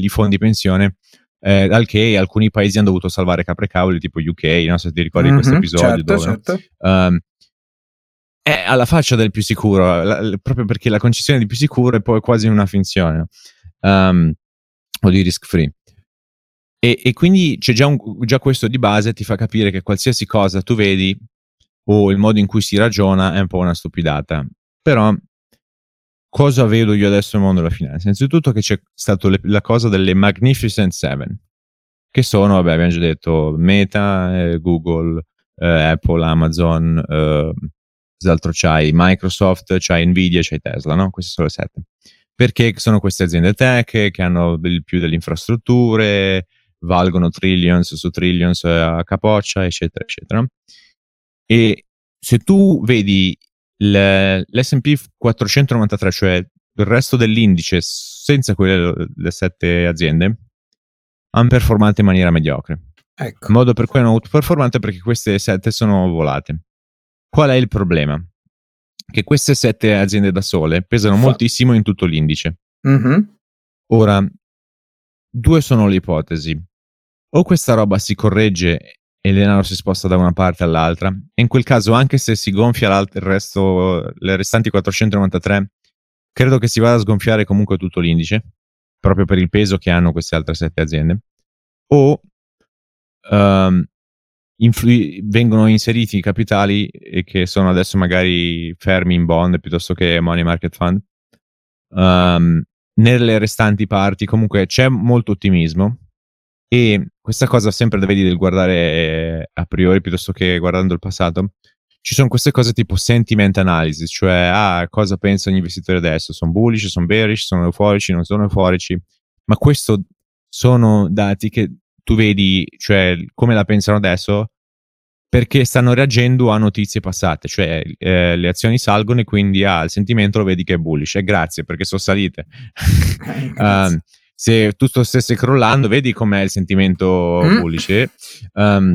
i fondi pensione eh, al che alcuni paesi hanno dovuto salvare capre cavoli tipo UK non so se ti ricordi di questo Mhm, episodio certo, dove, certo. Ehm, è alla faccia del più sicuro la- la- proprio perché la concessione di più sicuro è poi quasi una finzione Ehm, o di risk free e, e quindi c'è già, un- già questo di base ti fa capire che qualsiasi cosa tu vedi o il modo in cui si ragiona è un po' una stupidata. Però cosa vedo io adesso nel mondo della finanza? Innanzitutto che c'è stata la cosa delle Magnificent Seven, che sono, vabbè, abbiamo già detto, Meta, eh, Google, eh, Apple, Amazon, eh, c'hai? Microsoft, c'hai Nvidia, c'hai Tesla, no? Queste sono le sette. Perché sono queste aziende tech che hanno il più delle infrastrutture, valgono trillions su trillions eh, a capoccia, eccetera, eccetera. E se tu vedi l'S&P 493, cioè il resto dell'indice senza quelle le sette aziende, hanno performato in maniera mediocre. Ecco. Modo per cui hanno outperformato perché queste sette sono volate. Qual è il problema? Che queste sette aziende da sole pesano Fa- moltissimo in tutto l'indice. Mhm. Ora, due sono le ipotesi. O questa roba si corregge e il denaro si sposta da una parte all'altra, e in quel caso, anche se si gonfia il resto, le restanti 493, credo che si vada a sgonfiare comunque tutto l'indice, proprio per il peso che hanno queste altre sette aziende. O ehm, influ- vengono inseriti i capitali che sono adesso magari fermi in bond piuttosto che money market fund. Ehm, nelle restanti parti comunque c'è molto ottimismo e questa cosa sempre vedi del guardare eh, a priori piuttosto che guardando il passato ci sono queste cose tipo sentiment analysis cioè ah, cosa pensano gli investitori adesso? Sono bullish, sono bearish, sono euforici, non sono euforici? Ma questo sono dati che tu vedi cioè come la pensano adesso perché stanno reagendo a notizie passate, cioè eh, le azioni salgono e quindi ah, il sentimento lo vedi che è bullish, e grazie perché sono salite. (laughs) Um, se tutto stesse crollando, vedi com'è il sentimento Mm. bullish. eh? Um,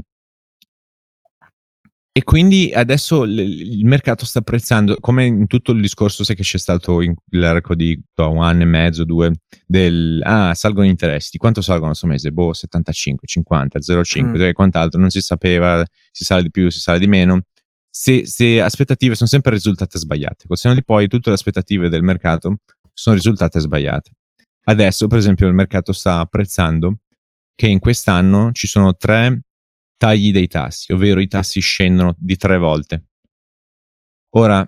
e quindi adesso l- il mercato sta apprezzando, come in tutto il discorso, sai che c'è stato in l'arco di boh, un anno e mezzo, due, del ah, salgono gli interessi. Di quanto salgono questo mese? Boh, 75, 50, 0,5 Mm. e quant'altro, non si sapeva, si sale di più, si sale di meno. Se, se aspettative sono sempre risultate sbagliate, senno di poi tutte le aspettative del mercato sono risultate sbagliate. Adesso, per esempio, il mercato sta apprezzando che in quest'anno ci sono tre tagli dei tassi, ovvero i tassi scendono di tre volte. Ora,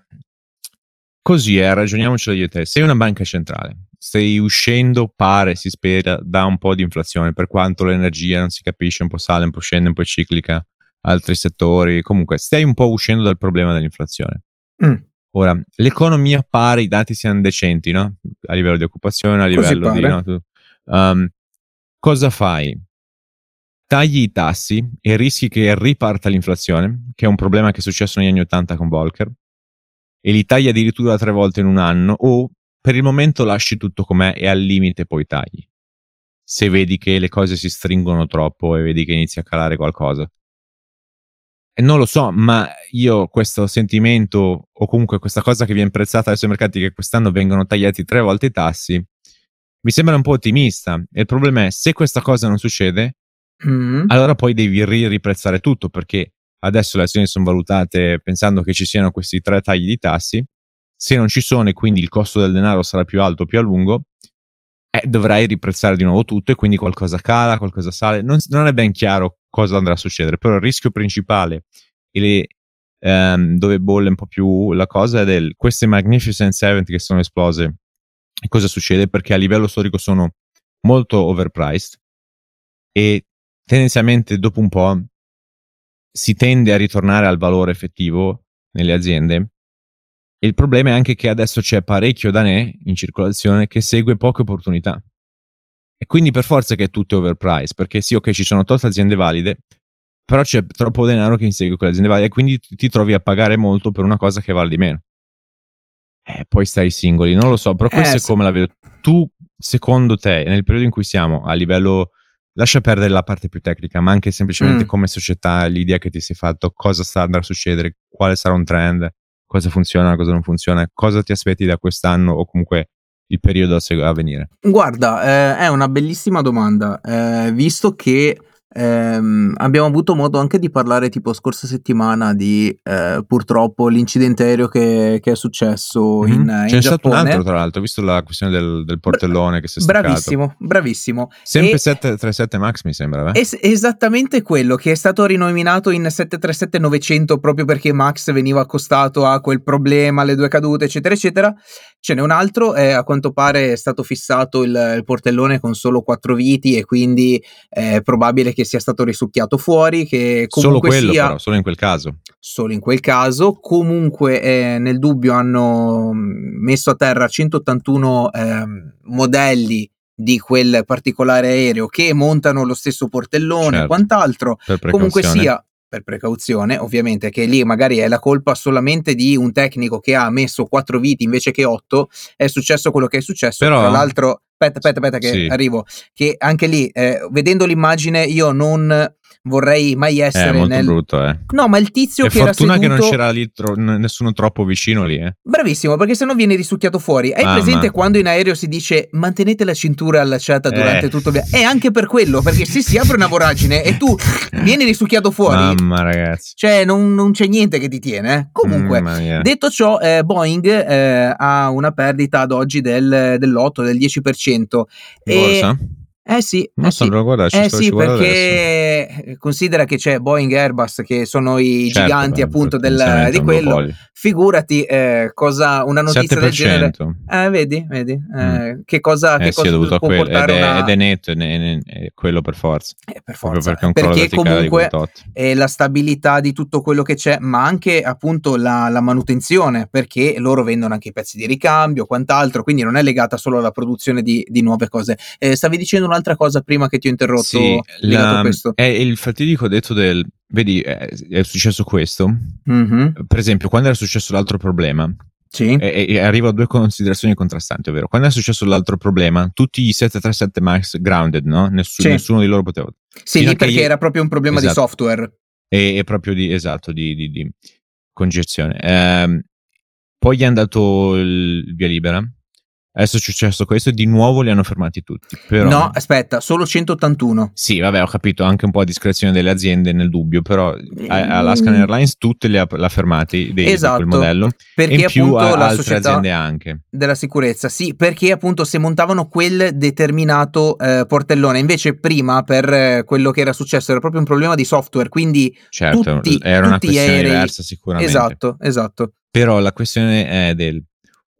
così è, ragioniamocelo io e te. Sei una banca centrale, stai uscendo, pare, si spera, da un po' di inflazione, per quanto l'energia non si capisce, un po' sale, un po' scende, un po' ciclica, altri settori, comunque stai un po' uscendo dal problema dell'inflazione. Mm. Ora, l'economia pare i dati siano decenti, no? A livello di occupazione, a livello di... no? Tu- um, cosa fai? Tagli i tassi e rischi che riparta l'inflazione, che è un problema che è successo negli anni 80 con Volcker, e li tagli addirittura tre volte in un anno, o per il momento lasci tutto com'è e al limite poi tagli. Se vedi che le cose si stringono troppo e vedi che inizia a calare qualcosa. E non lo so, ma io questo sentimento o comunque questa cosa che viene prezzata adesso ai mercati che quest'anno vengono tagliati tre volte i tassi, mi sembra un po' ottimista. E il problema è se questa cosa non succede, mm. allora poi devi riprezzare tutto perché adesso le azioni sono valutate pensando che ci siano questi tre tagli di tassi. Se non ci sono e quindi il costo del denaro sarà più alto più a lungo, eh, dovrai riprezzare di nuovo tutto e quindi qualcosa cala, qualcosa sale. Non, non è ben chiaro cosa andrà a succedere, però il rischio principale e le, um, dove bolle un po' più la cosa è del queste Magnificent 70 che sono esplose. Cosa succede? Perché a livello storico sono molto overpriced e tendenzialmente dopo un po' si tende a ritornare al valore effettivo nelle aziende il problema è anche che adesso c'è parecchio danè in circolazione che segue poche opportunità. E quindi per forza che è tutto overpriced, perché sì, ok, ci sono tolte aziende valide, però c'è troppo denaro che insegue quelle aziende valide e quindi ti trovi a pagare molto per una cosa che vale di meno. Eh, poi stai singoli, non lo so, però questo eh, è come la vedo. Tu, secondo te, nel periodo in cui siamo, a livello, lascia perdere la parte più tecnica, ma anche semplicemente mm. come società, l'idea che ti sei fatto, cosa sta andando a succedere, quale sarà un trend, cosa funziona, cosa non funziona, cosa ti aspetti da quest'anno o comunque il periodo a venire? Guarda, eh, è una bellissima domanda, eh, visto che Ehm, abbiamo avuto modo anche di parlare tipo scorsa settimana di eh, purtroppo l'incidente aereo che, che è successo mm-hmm. in, C'è in stato un altro tra l'altro, visto la questione del, del portellone Bra- che si è staccato. Bravissimo, bravissimo. Sempre e, 737 Max mi sembra, eh? Es- esattamente quello che è stato rinominato in 737-900 proprio perché Max veniva accostato a quel problema, le due cadute eccetera eccetera. Ce n'è un altro, eh, a quanto pare è stato fissato il, il portellone con solo quattro viti e quindi è probabile che che sia stato risucchiato fuori, che comunque solo quello sia... però, solo in quel caso. Solo in quel caso, comunque eh, nel dubbio hanno mm, messo a terra 181 eh, modelli di quel particolare aereo che montano lo stesso portellone e certo, quant'altro. Comunque sia, per precauzione, ovviamente, che lì magari è la colpa solamente di un tecnico che ha messo quattro viti invece che otto, è successo quello che è successo. Però, Tra l'altro, aspetta, aspetta, aspetta, che sì. arrivo. Che anche lì, eh, vedendo l'immagine, io non vorrei mai essere. È molto nel... brutto, eh. No, ma il tizio è che era seduto... che non c'era lì tro... nessuno troppo vicino lì, eh. Bravissimo, perché sennò viene risucchiato fuori. Hai Mamma. presente quando in aereo si dice mantenete la cintura allacciata durante eh. tutto il viaggio? È anche per quello, perché se si apre una voragine e tu (laughs) vieni risucchiato fuori. Mamma, ragazzi. Cioè, non, non c'è niente che ti tiene. Eh. Comunque, detto ciò, eh, Boeing eh, ha una perdita ad oggi del, dell'8, del 10%. Borsa? E eh sì, non eh so, sì. Guarda, eh sì perché adesso. considera che c'è Boeing e Airbus che sono i certo, giganti beh, appunto del, di quello. Figurati eh, cosa una notizia 7%. del genere. Eh, vedi, vedi eh, mm. che cosa, che eh, cosa sì, può portare ed è, una... ed è netto, è, è, è, quello per forza. Eh, per forza. perché, perché comunque è la stabilità di tutto quello che c'è, ma anche appunto la, la manutenzione, perché loro vendono anche i pezzi di ricambio, quant'altro, quindi non è legata solo alla produzione di, di nuove cose. Stavi dicendo un'altra cosa prima che ti ho interrotto sì, la, questo. È il fatidico detto del vedi, è, è successo questo. Mm-hmm. Per esempio, quando era successo l'altro problema, sì. E, e, arrivo a due considerazioni contrastanti, ovvero quando è successo l'altro problema, tutti i 737 Max grounded, no? Nessuno, sì. nessuno di loro poteva. Sì, lì perché io... era proprio un problema esatto. di software. E, e, proprio di, esatto, di, di, di congestione. Eh, poi gli è andato il via libera Adesso è successo questo e di nuovo li hanno fermati tutti. Però... No, aspetta, solo 181. Sì, vabbè, ho capito anche un po' a discrezione delle aziende nel dubbio, però mm. Alaska Airlines tutte le ha, l'ha fermati dei, esatto, quel modello perché e in più appunto la altre aziende anche. Della sicurezza, sì, perché appunto se montavano quel determinato eh, portellone, invece prima per eh, quello che era successo era proprio un problema di software, quindi certo, tutti, era una tutti questione aerei... diversa sicuramente. Esatto, esatto. Però la questione è del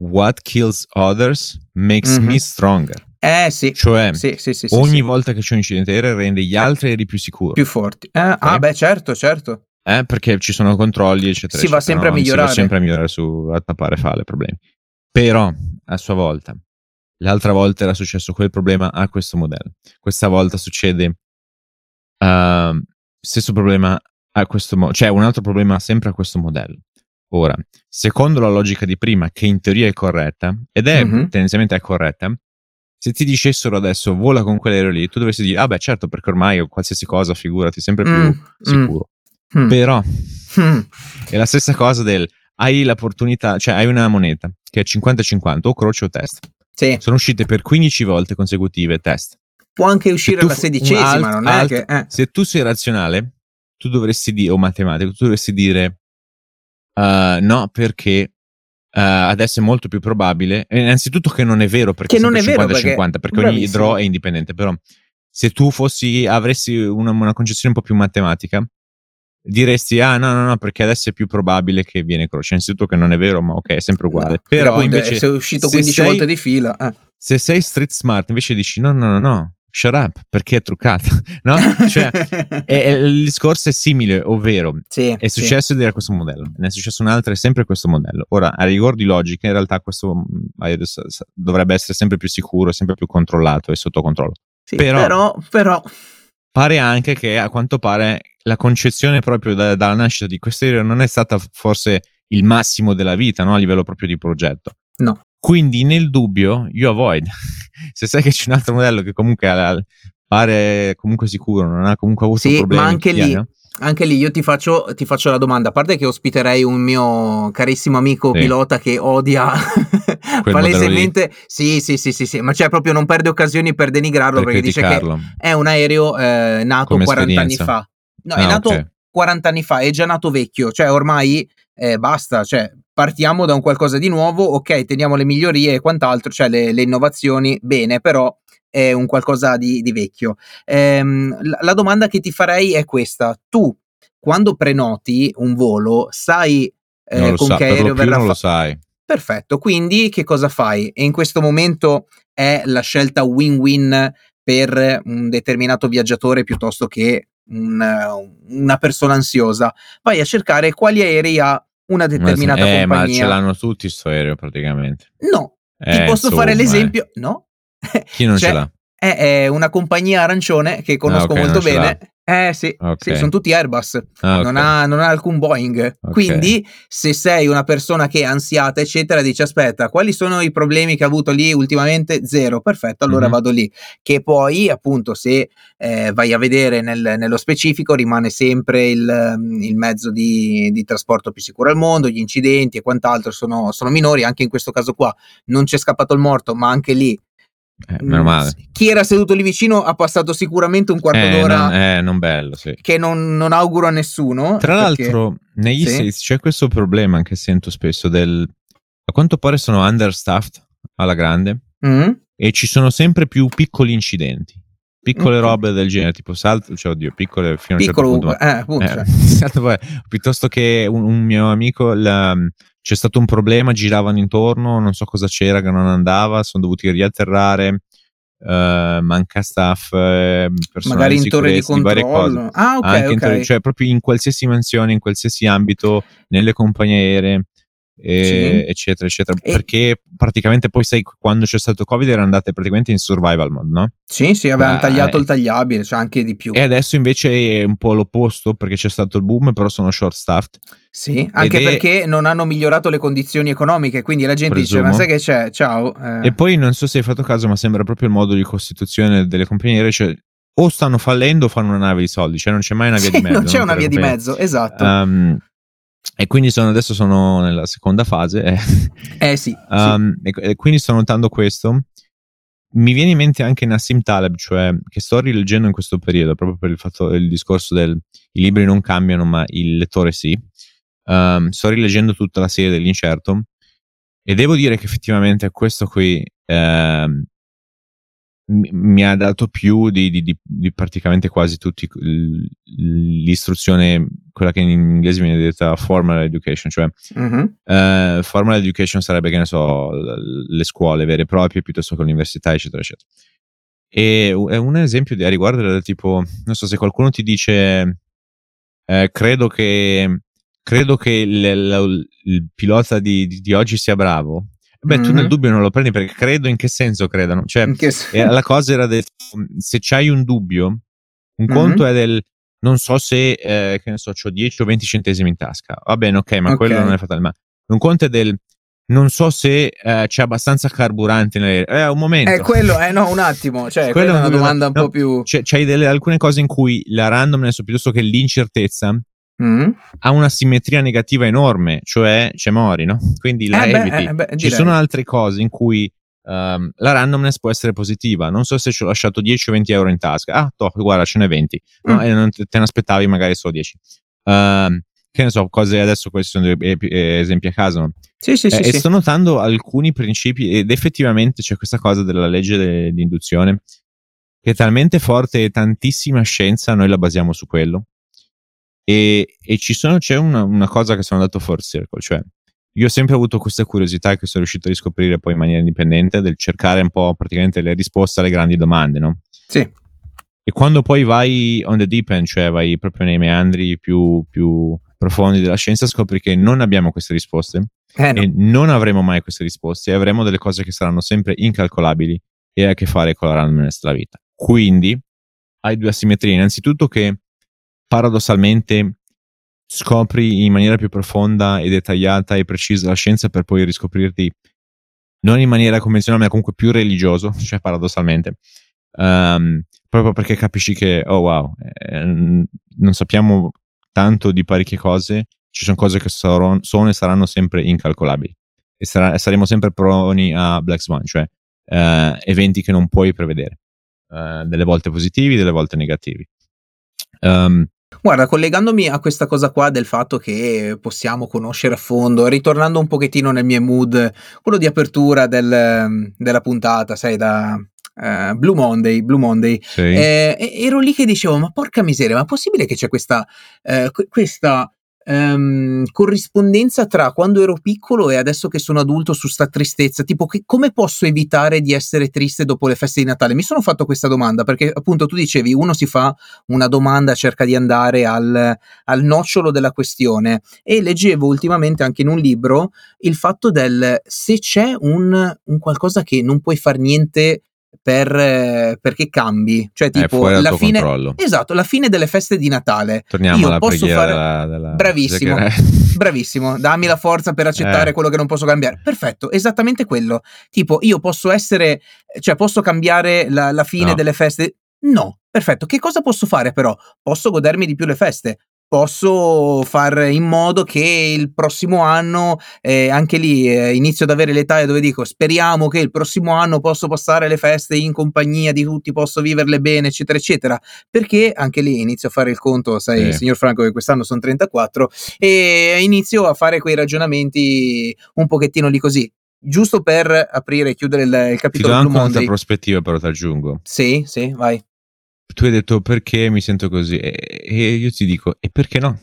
What kills others makes mm-hmm. me stronger. Eh sì. Cioè, sì, sì, sì, ogni volta che c'è un incidente aereo rende gli altri aerei più sicuri. Più forti. Eh, okay. Ah, beh, certo, certo. Eh, perché ci sono controlli, eccetera. Si eccetera, va sempre no? a migliorare. Si va sempre a migliorare su, a tappare fale problemi. Però, a sua volta, l'altra volta era successo quel problema a questo modello. Questa volta succede uh, stesso problema a questo modello, cioè un altro problema sempre a questo modello. Ora, secondo la logica di prima, che in teoria è corretta, ed è mm-hmm. tendenzialmente è corretta, se ti dicessero adesso vola con quell'aereo lì, tu dovresti dire, ah beh certo, perché ormai qualsiasi cosa, figurati, sempre più mm, mm. sicuro. Mm. Però mm. è la stessa cosa del hai l'opportunità, cioè hai una moneta che è 50-50 o croce o test. Sì. Sono uscite per 15 volte consecutive test. Può anche uscire alla sedicesima, alt, non è alt, che... Eh. Se tu sei razionale, tu dovresti dire, o matematico, tu dovresti dire uh, no perché Uh, adesso è molto più probabile. Innanzitutto che non è vero perché che non è 50-50, vero perché, perché ogni draw è indipendente. Però se tu fossi, avresti una, una, concezione un po' più matematica, diresti: Ah, no, no, no, perché adesso è più probabile che viene croce. Innanzitutto che non è vero, ma ok, è sempre uguale. No, Però invece. Sei uscito 15 sei, volte di fila. Eh. Se sei street smart, invece dici: No, no, no, no. Shut up, perché è truccata, (laughs) no? Cioè, è, è, il discorso è simile, ovvero sì, è successo sì. di questo modello, ne è successo un altro, è sempre questo modello. Ora, a rigor di logica, in realtà questo dovrebbe essere sempre più sicuro, sempre più controllato e sotto controllo. Sì, però, però, però, pare anche che a quanto pare la concezione proprio da, dalla nascita di questa idea non è stata forse il massimo della vita, no? A livello proprio di progetto. No. Quindi nel dubbio, you avoid. (laughs) Se sai che c'è un altro modello che comunque pare comunque sicuro, non ha comunque avuto sì, problemi. Ma anche lì, anche lì io ti faccio, ti faccio, la domanda, a parte che ospiterei un mio carissimo amico sì. pilota che odia (laughs) palesemente, sì, sì, sì, sì, sì, ma cioè proprio non perde occasioni per denigrarlo per perché dice che è un aereo eh, nato Come 40 anni fa. No, ah, è nato okay. 40 anni fa, è già nato vecchio, cioè ormai eh, basta, cioè partiamo da un qualcosa di nuovo, ok, teniamo le migliorie e quant'altro, cioè le, le innovazioni, bene, però è un qualcosa di, di vecchio. Ehm, la, la, domanda che ti farei è questa: tu quando prenoti un volo, sai eh, con sa, che aereo verrà fatto? lo sai. Perfetto, quindi che cosa fai? E in questo momento è la scelta win-win per un determinato viaggiatore piuttosto che un, una persona ansiosa. Vai a cercare quali aerei ha una determinata eh, compagnia. Ma ce l'hanno tutti sto aereo praticamente. No, eh, ti posso insomma, fare l'esempio? Eh. No. Chi non (laughs) cioè, ce l'ha? È, è, una compagnia arancione che conosco ah, okay, molto bene eh sì, okay. sì, sono tutti Airbus, ah, non, ha, non, ha, alcun Boeing. Okay. Quindi se sei una persona che è ansiata, eccetera, dici aspetta, quali sono i problemi che ha avuto lì ultimamente? Zero, perfetto, allora mm-hmm. vado lì. Che poi appunto se eh, vai a vedere nel, nello specifico rimane sempre il, il mezzo di, di, trasporto più sicuro al mondo, gli incidenti e quant'altro sono, sono minori, anche in questo caso qua non c'è scappato il morto, ma anche lì eh, meno male. Chi era seduto lì vicino ha passato sicuramente un quarto eh, d'ora. Non, eh, non bello, sì. Che non, non, auguro a nessuno. Tra perché... l'altro, negli sì. States c'è questo problema che sento spesso del... A quanto pare sono understaffed alla grande mm. e ci sono sempre più piccoli incidenti. Piccole okay. robe del genere, tipo salto, cioè oddio, piccole fino a un certo punto. Ma, eh, appunto, eh, (laughs) salto, poi, piuttosto che un, un mio amico la, c'è stato un problema, giravano intorno, non so cosa c'era che non andava, sono dovuti riatterrare, uh, manca staff, eh, magari in torre di controllo. Ah, ok, Anche okay. Torre, cioè proprio in qualsiasi mansione, in qualsiasi ambito, nelle compagnie aeree. E, sì. eccetera eccetera e... perché praticamente poi sai quando c'è stato covid erano andate praticamente in survival mode no? sì sì avevano tagliato il tagliabile cioè anche di più e adesso invece è un po' l'opposto perché c'è stato il boom però sono short staffed sì, anche Ed perché è... non hanno migliorato le condizioni economiche, quindi la gente Presumo. dice: Ma sai che c'è? Ciao. Eh. E poi non so se hai fatto caso, ma sembra proprio il modo di costituzione delle compagnie cioè o stanno fallendo o fanno una nave di soldi, cioè non c'è mai una via sì, di mezzo. Non c'è una via di mezzo, esatto. Um, e quindi sono, adesso sono nella seconda fase. Eh, eh sì, um, sì. E, e, quindi sto notando questo. Mi viene in mente anche Nassim Taleb, cioè che sto rileggendo in questo periodo, proprio per il, fatto, il discorso del i libri non cambiano, ma il lettore sì. Um, sto rileggendo tutta la serie dell'incerto e devo dire che effettivamente questo qui uh, mi ha dato più di, di, di, di praticamente quasi tutti l'istruzione, quella che in inglese viene detta formal education, cioè uh-huh. uh, formal education sarebbe, che ne so, le scuole vere e proprie piuttosto che l'università, eccetera, eccetera. E è un esempio a riguardo del tipo, non so se qualcuno ti dice, eh, credo che credo che il, il, il pilota di, di, oggi sia bravo. Beh, mm-hmm. tu nel mm-hmm. dubbio non lo prendi perché credo in che senso credano. Cioè, sen- la cosa era del se c'hai un dubbio, un mm-hmm. conto è del non so se, eh, che ne so, ho 10 o 20 centesimi in tasca. Va bene, ok, ma okay. quello non è fatale. Ma un conto è del non so se eh, c'è abbastanza carburante nell'aereo. Eh, un momento. Eh, quello, eh, no, un attimo. Cioè, quella è una domanda un no, po' più. C'è, c'hai delle, alcune cose in cui la randomness, piuttosto che l'incertezza, mm. ha una simmetria negativa enorme, cioè c'è mori, no? Quindi la eh eviti. Beh, eh beh, Ci sono altre cose in cui um, la randomness può essere positiva. Non so se ci ho lasciato 10 o 20 euro in tasca. Ah, to, guarda, ce n'è 20. No, mm. E non te, te, ne aspettavi magari solo 10. Uh, ehm, che ne so, cose adesso questi sono esempi a caso. Sì, sì, eh, sì, e sì. sto notando alcuni principi ed effettivamente c'è questa cosa della legge di induzione che è talmente forte e tantissima scienza noi la basiamo su quello. E, e ci sono, c'è una, una, cosa che sono andato full circle, cioè io ho sempre avuto questa curiosità che sono riuscito a riscoprire poi in maniera indipendente del cercare un po' praticamente le risposte alle grandi domande, no? Sì. E quando poi vai on the deep end, cioè vai proprio nei meandri più, più profondi della scienza, scopri che non abbiamo queste risposte eh no. e non avremo mai queste risposte e avremo delle cose che saranno sempre incalcolabili e a che fare con la randomness della vita. Quindi hai due asimmetrie. Innanzitutto che paradossalmente scopri in maniera più profonda e dettagliata e precisa la scienza per poi riscoprirti non in maniera convenzionale ma comunque più religioso, cioè paradossalmente, um, proprio perché capisci che, oh wow, eh, non sappiamo tanto di parecchie cose, ci sono cose che sono, sono e saranno sempre incalcolabili. E sarà, saremo sempre proni a Black Swan, cioè uh, eventi che non puoi prevedere, uh, delle volte positivi, delle volte negativi. Um, Guarda, collegandomi a questa cosa qua del fatto che possiamo conoscere a fondo, ritornando un pochettino nel mio mood, quello di apertura del, della puntata, sai, da uh, Blue Monday, Blue Monday, sì. eh, ero lì che dicevo, ma porca miseria, ma è possibile che c'è questa, eh, questa um, corrispondenza tra quando ero piccolo e adesso che sono adulto su sta tristezza, tipo che, come posso evitare di essere triste dopo le feste di Natale? Mi sono fatto questa domanda perché appunto tu dicevi uno si fa una domanda, cerca di andare al, al nocciolo della questione e leggevo ultimamente anche in un libro il fatto del se c'è un, un qualcosa che non puoi far niente per, perché cambi, cioè tipo la fine, controllo. esatto, la fine delle feste di Natale. Torniamo Io alla posso fare della, della bravissimo, (laughs) bravissimo, dammi la forza per accettare eh. quello che non posso cambiare. Perfetto, esattamente quello. Tipo, io posso essere, cioè posso cambiare la, la fine no. delle feste? No, perfetto. Che cosa posso fare però? Posso godermi di più le feste posso fare in modo che il prossimo anno, eh, anche lì eh, inizio ad avere l'età dove dico speriamo che il prossimo anno posso passare le feste in compagnia di tutti, posso viverle bene, eccetera, eccetera. Perché anche lì inizio a fare il conto, sai, eh. signor Franco, che quest'anno sono 34 e inizio a fare quei ragionamenti un pochettino lì così. Giusto per aprire e chiudere il, il capitolo. Ti do anche un'altra prospettiva, però ti aggiungo. Sì, sì, vai tu hai detto perché mi sento così e, e io ti dico e perché no?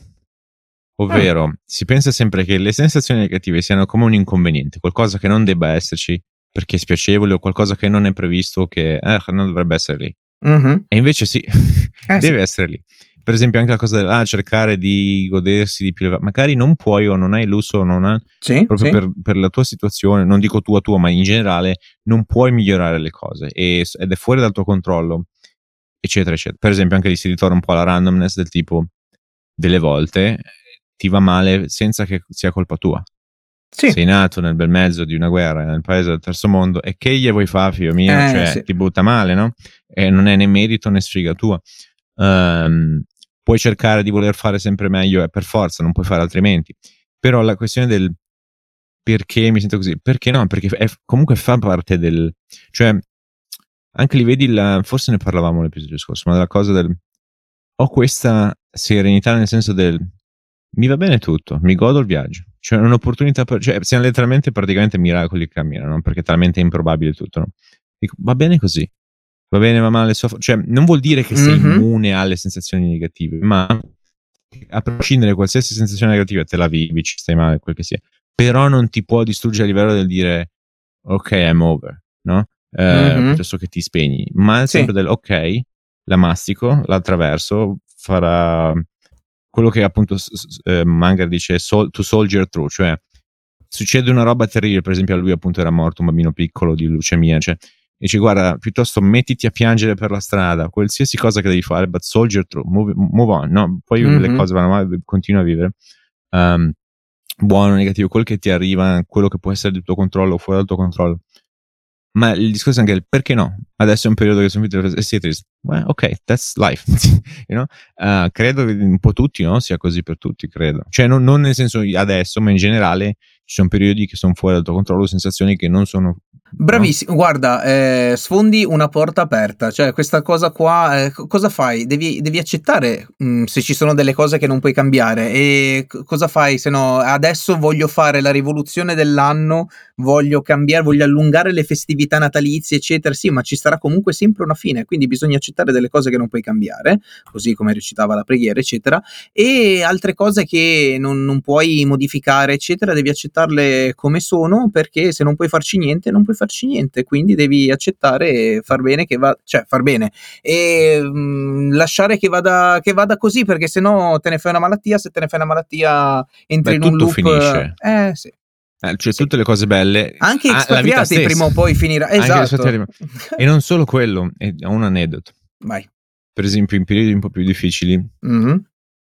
Ovvero, ah. si pensa sempre che le sensazioni negative siano come un inconveniente, qualcosa che non debba esserci perché è spiacevole o qualcosa che non è previsto che eh, non dovrebbe essere lì. Mm-hmm. E invece sì, eh, deve sì. essere lì. Per esempio, anche la cosa del ah, cercare di godersi di più, magari non puoi o non hai l'uso o non hai, sì, proprio sì. Per, per, la tua situazione, non dico tua tua, ma in generale, non puoi migliorare le cose e, ed è fuori dal tuo controllo eccetera, eccetera. Per esempio, anche lì si ritorna un po' alla randomness del tipo delle volte ti va male senza che sia colpa tua. Sì. Sei nato nel bel mezzo di una guerra nel paese del terzo mondo e che gli vuoi fare, figlio mio? Eh, cioè, sì. ti butta male, no? E non è né merito né sfiga tua. Um, puoi cercare di voler fare sempre meglio, è per forza, non puoi fare altrimenti. Però la questione del perché mi sento così, perché no? Perché è, comunque fa parte del... cioè anche lì vedi, la, forse ne parlavamo l'episodio scorso, ma della cosa del... Ho questa serenità nel senso del... Mi va bene tutto, mi godo il viaggio. Cioè, un'opportunità per... Cioè, siamo letteralmente praticamente miracoli che camminano, perché è talmente improbabile tutto, no? Dico, va bene così. Va bene, va male, soff- cioè, non vuol dire che sei mm-hmm. immune alle sensazioni negative, ma a prescindere da qualsiasi sensazione negativa, te la vivi, ci stai male, quel che sia. Però non ti può distruggere a livello del dire, ok, I'm over, no? Eh, mm-hmm. piuttosto che ti spegni, ma è sempre sì. del ok, la mastico, la attraverso, farà quello che appunto eh, Manger dice sol- to soldier through, cioè succede una roba terribile, per esempio a lui appunto era morto un bambino piccolo di leucemia, cioè dice guarda piuttosto mettiti a piangere per la strada, qualsiasi cosa che devi fare, but soldier through, move, move on, no? poi mm-hmm. le cose vanno male, continua a vivere. Um, buono, negativo, quel che ti arriva, quello che può essere del tuo controllo o fuori dal tuo controllo ma il discorso è anche il perché no? Adesso è un periodo che sono più e siete well, ok, that's life. (laughs) you know? uh, credo che un po' tutti, no? Sia così per tutti, credo. Cioè, non, non nel senso adesso, ma in generale ci sono periodi che sono fuori dal tuo controllo, sensazioni che non sono Bravissimo, no? guarda, eh, sfondi una porta aperta, cioè questa cosa qua, eh, cosa fai? Devi, devi accettare mh, mm, se ci sono delle cose che non puoi cambiare. E c- cosa fai? Se no adesso voglio fare la rivoluzione dell'anno, voglio cambiare, voglio allungare le festività natalizie, eccetera, sì, ma ci sarà comunque sempre una fine, quindi bisogna accettare delle cose che non puoi cambiare, così come recitava la preghiera, eccetera, e altre cose che non, non puoi modificare, eccetera, devi accettarle come sono perché se non puoi farci niente, non puoi farci niente, quindi devi accettare e far bene che va, cioè far bene e mh, mm, lasciare che vada, che vada così perché se no te ne fai una malattia, se te ne fai una malattia entri Beh, in un loop. finisce. Eh sì. Eh, cioè, sì. tutte le cose belle. Anche ah, prima o poi finirà. Esatto. e non solo quello, ho un aneddoto. Vai. Per esempio, in periodi un po' più difficili, mm-hmm.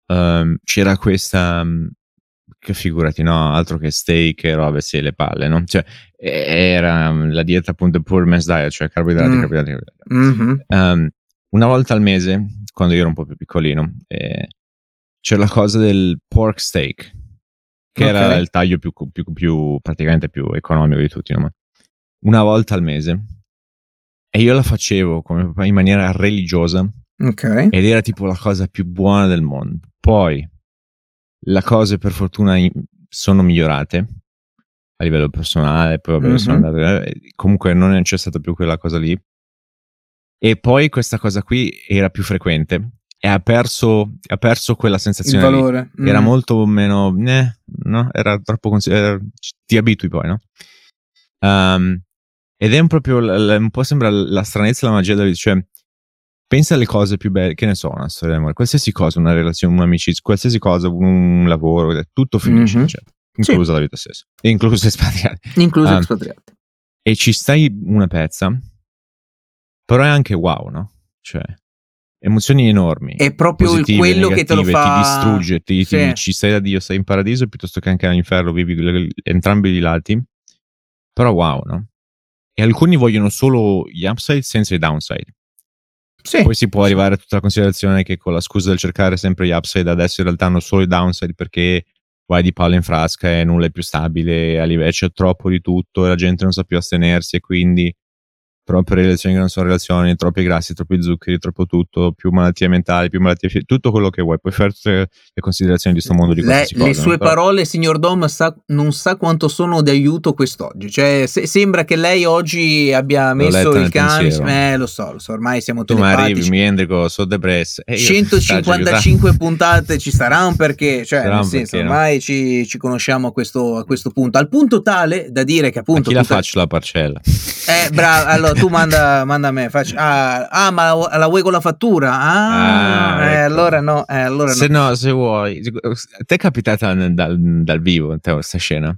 um, c'era questa che figurati, no, altro che steak e robe, sì, le palle, no? Cioè, era mm, la dieta appunto poor man's diet, cioè carboidrati, mm. carboidrati, carboidrati. Mm-hmm. Um, una volta al mese, quando io ero un po' più piccolino, eh, c'era la cosa del pork steak, che okay. era il taglio più, più, più, praticamente più economico di tutti, no? Ma una volta al mese. E io la facevo come, in maniera religiosa. Okay. Ed era tipo la cosa più buona del mondo. Poi, le cose per fortuna sono migliorate a livello personale, poi vabbè, mm-hmm. sono andate, eh, comunque non c'è stata più quella cosa lì. E poi questa cosa qui era più frequente e ha perso, ha perso quella sensazione. Il valore. Mm. Era molto meno, eh, no? Era troppo, consider- ti abitui poi, no? Um, ed è un proprio, un po' sembra la stranezza e la magia cioè pensa alle cose più belle, che ne so, una storia d'amore, qualsiasi cosa, una relazione, un'amicizia, qualsiasi cosa, un lavoro, tutto finisce, mm-hmm. cioè, inclusa sì. la vita stessa, incluso espatriati. Incluso um, espatriati. E ci stai una pezza, però è anche wow, no? Cioè, emozioni enormi. È proprio positive, quello negative, che te lo fa... Ti distrugge, ti, sì. ti, ci stai da Dio, sei in paradiso piuttosto che anche all'inferno, vivi entrambi i lati. Però wow, no? E alcuni vogliono solo gli upside senza i downside. Sì. Poi si può arrivare a tutta la considerazione che con la scusa del cercare sempre gli upside adesso in realtà hanno solo i downside perché vai di palla in frasca e nulla è più stabile, a livello c'è troppo di tutto e la gente non sa più astenersi e quindi troppe relazioni che non sono relazioni, troppi grassi, troppi zuccheri, troppo tutto, più malattie mentali, più malattie fisiche, tutto quello che vuoi. Puoi fare tutte le considerazioni di questo mondo di le, le cosa, sue parole, signor Dom, sa, non sa quanto sono di aiuto quest'oggi. Cioè, se, sembra che lei oggi abbia messo il cane. Eh, lo so, lo so, ormai siamo tu telepatici. Arrivi, mi Endrico, sono depresso. Eh, 155 puntate ci sarà un perché, cioè, sarà nel senso, perché, ormai no? ci, ci, conosciamo a questo, a questo, punto. Al punto tale da dire che appunto... A chi la faccio la parcella? Eh, bravo, allora tu (laughs) manda, manda a me. Faccio, ah, ah, ma la, la vuoi con la fattura? Ah, ah eh, ecco. allora no. Eh, allora se no. no. se vuoi. Ti è capitata dal, dal vivo questa scena?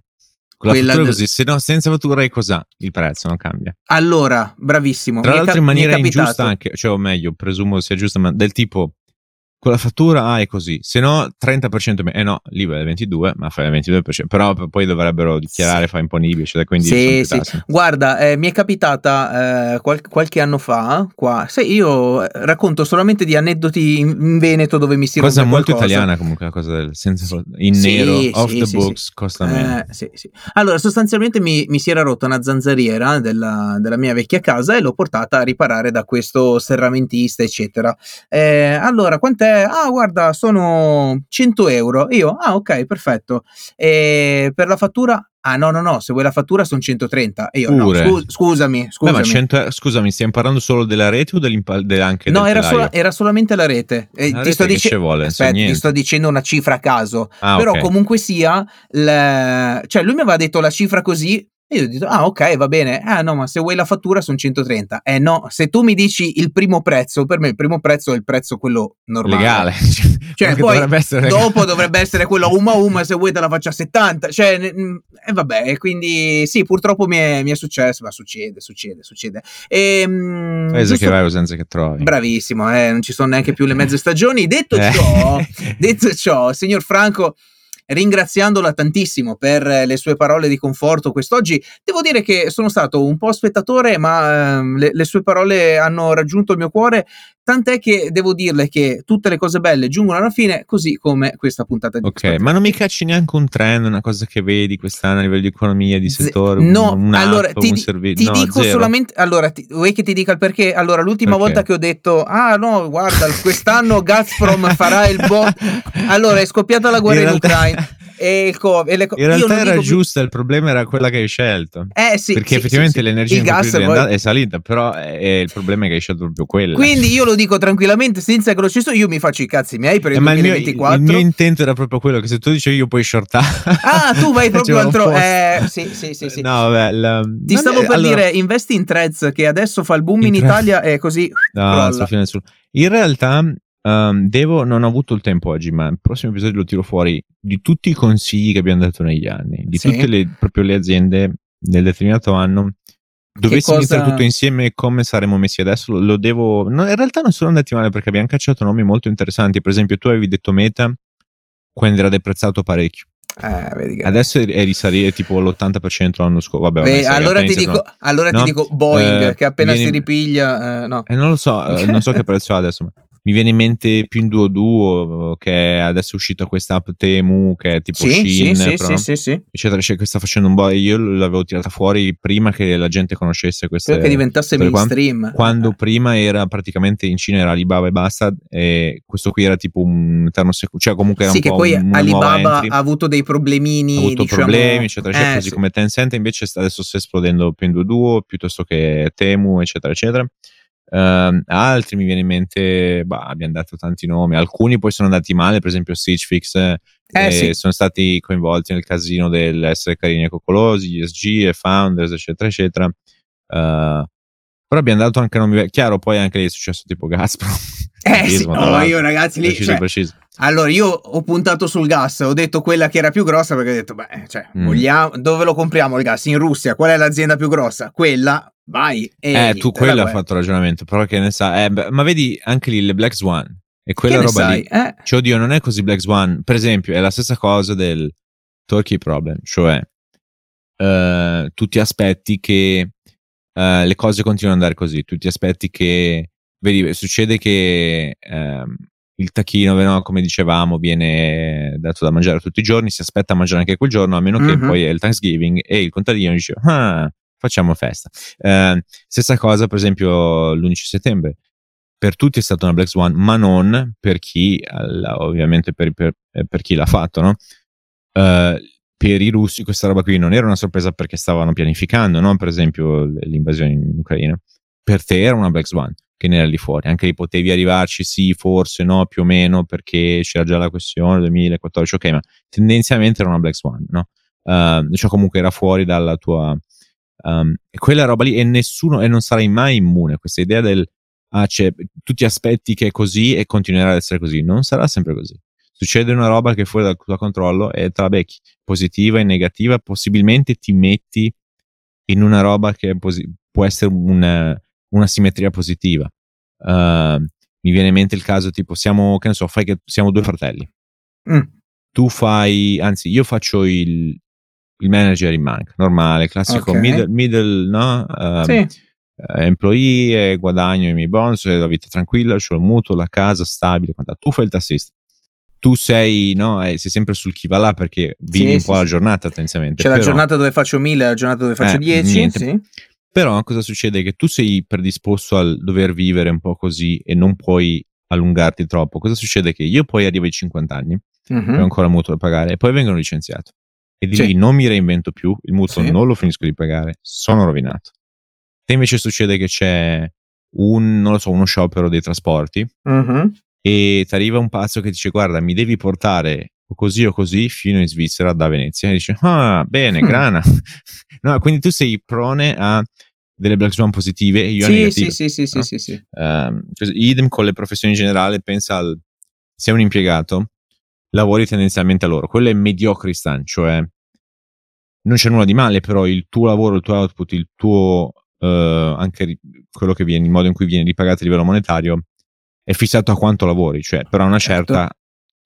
Con la fattura del... così, se no, senza fattura è cosa? Il prezzo non cambia. Allora, bravissimo. Tra l'altro, cap- in maniera ingiusta anche, cioè, o meglio, presumo sia giusta, ma del tipo con la fattura ah, è così, se no 30% meno, eh no, l'IVA è del 22, ma fai il 22%, però poi dovrebbero dichiarare, sì. fa imponibile, cioè quindi sì, sì. Guarda, eh, mi è capitata eh, qual- qualche anno fa, qua, se io eh, racconto solamente di aneddoti in, Veneto dove mi si Cosa molto qualcosa. italiana comunque, la cosa del senza, in sì, nero, off the books, costa meno. Eh, allora, sostanzialmente mi, mi, si era rotta una zanzariera della, della, mia vecchia casa e l'ho portata a riparare da questo serramentista, eccetera. Eh, allora, quant'è ah guarda sono 100 euro io ah ok perfetto e per la fattura? Ah no no no se vuoi la fattura sono 130 e io Pure. no scu- scusami scusami. Beh, 100, scusami stiamo parlando solo della rete o anche no del era, sola, era, solamente la rete, eh, la ti, rete sto dic- vuole, aspetta, ti sto dicendo una cifra a caso. Ah, però okay. comunque sia le... cioè lui mi aveva detto la cifra così e io ho detto, ah ok, va bene. Ah no, ma se vuoi la fattura sono 130. Eh no, se tu mi dici il primo prezzo, per me il primo prezzo è il prezzo quello normale. Legale. (laughs) Cioè, poi dovrebbe dopo dovrebbe essere quello uma uma, se vuoi te la faccio a 70. Cioè, e eh, vabbè, quindi sì, purtroppo mi è, mi è, successo, ma succede, succede, succede. E, ehm, Paese che vai senza che trovi. Bravissimo, eh, non ci sono neanche più le mezze stagioni. Detto eh. ciò, (laughs) detto ciò, signor Franco ringraziandola tantissimo per le sue parole di conforto quest'oggi. Devo dire che sono stato un po' spettatore, ma ehm, le, le sue parole hanno raggiunto il mio cuore Tant'è che devo dirle che tutte le cose belle giungono alla fine, così come questa puntata di Ok, ma non mi cacci neanche un trend, una cosa che vedi quest'anno a livello di economia, di settore? Z- no, un allora ti, un servi- ti no, dico zero. solamente. Allora, ti, vuoi che ti dica il perché? Allora, l'ultima okay. volta che ho detto, ah no, guarda, quest'anno Gazprom farà il bot. (laughs) Allora, è scoppiata la guerra in, in Ucraina (laughs) e il co- e le co- in realtà era giusta, più... il problema era quella che hai scelto. Eh sì. Perché sì, effettivamente sì, l'energia in poi... è, è salita, però è, è il problema è che hai scelto proprio quella. Quindi io lo dico tranquillamente, senza che lo stesso, io mi faccio i cazzi miei per il eh, 2024. Il mio, il mio, intento era proprio quello che se tu dicevi io puoi shortare. Ah, tu vai (laughs) proprio altro. Eh, sì, sì, sì, sì. No, vabbè, la... Ti stavo è, per allora... dire, investi in Threads che adesso fa il boom in, in Italia e così. No, in realtà Um, devo, non ho avuto il tempo oggi, ma il prossimo episodio lo tiro fuori di tutti i consigli che abbiamo dato negli anni, di sì. tutte le, proprio le aziende nel determinato anno. Dovessimo cosa... mettere tutto insieme come saremmo messi adesso, lo, lo devo. No, in realtà non sono andati male perché abbiamo cacciato nomi molto interessanti. Per esempio, tu avevi detto Meta quando era deprezzato parecchio. Eh, Adesso è risalire tipo l'80% l'anno scorso. Vabbè, Beh, allora, ti dico, allora no? ti dico Boeing eh, che appena viene... si ripiglia. Eh, no. Eh, non lo so, eh, non so (laughs) che prezzo ha adesso. Ma mi viene in mente più in duo duo che adesso è uscita questa app Temu che è tipo sì, Shin sì, però, sì, sì, eccetera cioè, che sta facendo un po' io l'avevo tirata fuori prima che la gente conoscesse queste perché diventasse mainstream. quando, quando prima era praticamente in Cina era Alibaba e basta e questo qui era tipo un eterno secu- cioè comunque era sì, un che po' poi un, Alibaba ha avuto dei problemini ha avuto diciamo... problemi eccetera eccetera eh, così come Tencent invece adesso sta esplodendo più in duo duo piuttosto che Temu eccetera eccetera Uh, altri mi viene in mente, bah, abbiamo dato tanti nomi, alcuni poi sono andati male, per esempio Stitch Fix, eh, eh, sì. sono stati coinvolti nel casino dell'essere carini e coccolosi, ESG e Founders, eccetera, eccetera. Uh, però abbiamo dato anche nomi, chiaro, poi anche lì è successo tipo Gazprom. Eh sì, no, io ragazzi lì... Preciso, cioè, preciso. Allora, io ho puntato sul gas, ho detto quella che era più grossa perché ho detto, beh, cioè, mm. vogliamo, dove lo compriamo il gas? In Russia, qual è l'azienda più grossa? Quella, vai. eh, tu quello hai fatto ragionamento, però che ne sa, eh, ma vedi anche lì le Black Swan e quella roba sai? lì. Eh? Cioè, oddio, non è così Black Swan. Per esempio, è la stessa cosa del Turkey Problem, cioè uh, tu ti aspetti che uh, le cose continuino ad andare così, tu ti aspetti che, vedi, succede che um, il tacchino, no, come dicevamo, viene dato da mangiare tutti i giorni, si aspetta a mangiare anche quel giorno, a meno che mm-hmm. poi è il Thanksgiving e il contadino dice, ah, facciamo festa. Eh, stessa cosa, per esempio, l'11 settembre. Per tutti è stata una Black Swan, ma non per chi, ovviamente per, per, eh, per chi l'ha fatto, no? Eh, per i russi questa roba qui non era una sorpresa perché stavano pianificando, no? per esempio l'invasione in Ucraina. Per te era una Black Swan che ne era lì fuori. Anche lì potevi arrivarci, sì, forse no, più o meno, perché c'era già la questione 2014, ok, ma tendenzialmente era una Black Swan, no? Uh, cioè comunque era fuori dalla tua Um, quella roba lì e nessuno, e non sarai mai immune a questa idea del, ah, cioè, tu ti aspetti che è così e continuerà ad essere così. Non sarà sempre così. Succede una roba che è fuori dal tuo controllo e te la becchi, positiva e negativa, possibilmente ti metti in una roba che posi- può essere una, una simmetria positiva. Uh, mi viene in mente il caso tipo siamo, che ne so, fai che siamo due fratelli. Mm. Tu fai, anzi, io faccio il, il manager in banca, normale, classico okay. middle, middle no? Um, sì. Uh, employee, guadagno i miei bonus, la vita tranquilla, ho il mutuo, la casa stabile. Tu fai il tassista. Tu sei, no, sei sempre sul chi va là perché vivi sì, un po' sì, la giornata tendenzialmente. C'è però, la giornata dove faccio 1000, la giornata dove faccio 10. Eh, sì. Però cosa succede? Che tu sei predisposto al dover vivere un po' così e non puoi allungarti troppo. Cosa succede? Che io poi arrivo ai 50 anni, mm-hmm. ho ancora mutuo da pagare e poi vengono licenziato e di sì. lì non mi reinvento più, il mutuo sì. non lo finisco di pagare, sono rovinato. Se invece succede che c'è un, non lo so, uno sciopero dei trasporti uh-huh. e ti arriva un pazzo che dice guarda mi devi portare o così o così fino in Svizzera da Venezia e dice ah bene, grana. (laughs) no, quindi tu sei prone a delle black swan positive e io sì, negative. Sì, sì, sì, no? sì, sì, sì. Um, idem con le professioni in generale, pensa al sei un impiegato lavori tendenzialmente a loro. Quello è mediocristan, cioè non c'è nulla di male, però il tuo lavoro, il tuo output, il tuo uh, anche quello che viene, il modo in cui viene ripagato a livello monetario è fissato a quanto lavori, cioè però a una certo. certa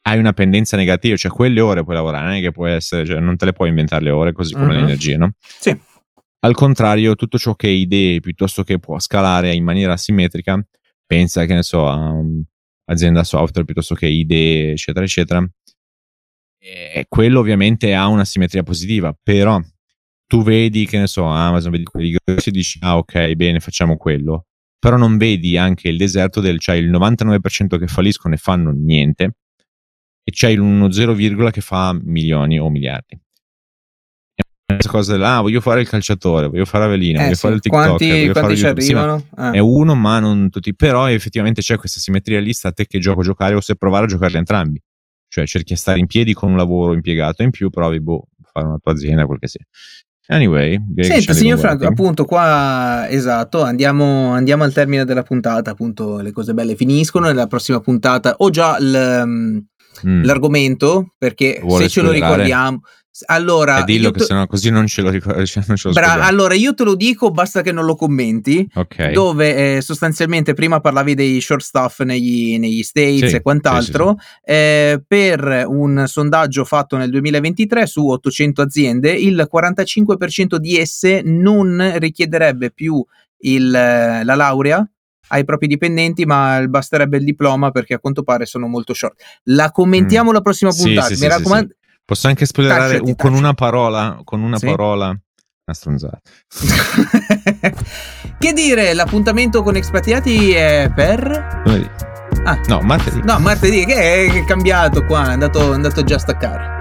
hai una pendenza negativa, cioè quelle ore puoi lavorare, non è che puoi essere, cioè non te le puoi inventare le ore così come Mhm. l'energia, no? Sì. Al contrario, tutto ciò che è idee piuttosto che può scalare in maniera asimmetrica, pensa che ne so a un'azienda software piuttosto che idee, eccetera, eccetera. E quello ovviamente ha una simmetria positiva, però tu vedi che ne so, Amazon, vedi quelli grossi e dici ah ok, bene, facciamo quello. Però non vedi anche il deserto del c'hai il 99% che falliscono e fanno niente e c'hai uno 0, che fa milioni o miliardi. Questa cosa della, ah, voglio fare il calciatore, voglio fare Avelina, Eh, voglio sì. fare il TikTok, quanti, voglio quanti fare ci YouTube. Sì? Ah. è uno, ma non tutti. Però effettivamente c'è questa simmetria lì, sta a te che gioco giocare o se provare a giocarli entrambi. Cioè cerchi di stare in piedi con un lavoro impiegato in più, provi boh, a fare una tua azienda, quel che sia. Anyway, ci signor Franco, appunto qua, esatto, andiamo, andiamo al termine della puntata, appunto le cose belle finiscono, nella prossima puntata ho già l- Mm. l'argomento, perché Vuole se ce lo ricordiamo... Allora, E dillo che te- sennò così non ce lo ricordo. (laughs) Cioè non ce lo Bra- allora io te lo dico, basta che non lo commenti. ok. dove eh, sostanzialmente prima parlavi dei short stuff negli, negli States Sì, e quant'altro, eh, per un sondaggio fatto nel 2023 su 800 aziende, il 45% di esse non richiederebbe più il, la laurea ai propri dipendenti, ma basterebbe il diploma perché a quanto pare sono molto short. La commentiamo la prossima Mm. Sì, puntata, sì, mi sì, sì, raccomando. Posso anche spoilerare Tacciati, un- con una parola, con una Sì. parola, una stronzata. (laughs) che dire, l'appuntamento con Expatriati è per... Lunedì. Ah. No, martedì. No, martedì che è, che è cambiato qua, è andato, è andato già a staccare.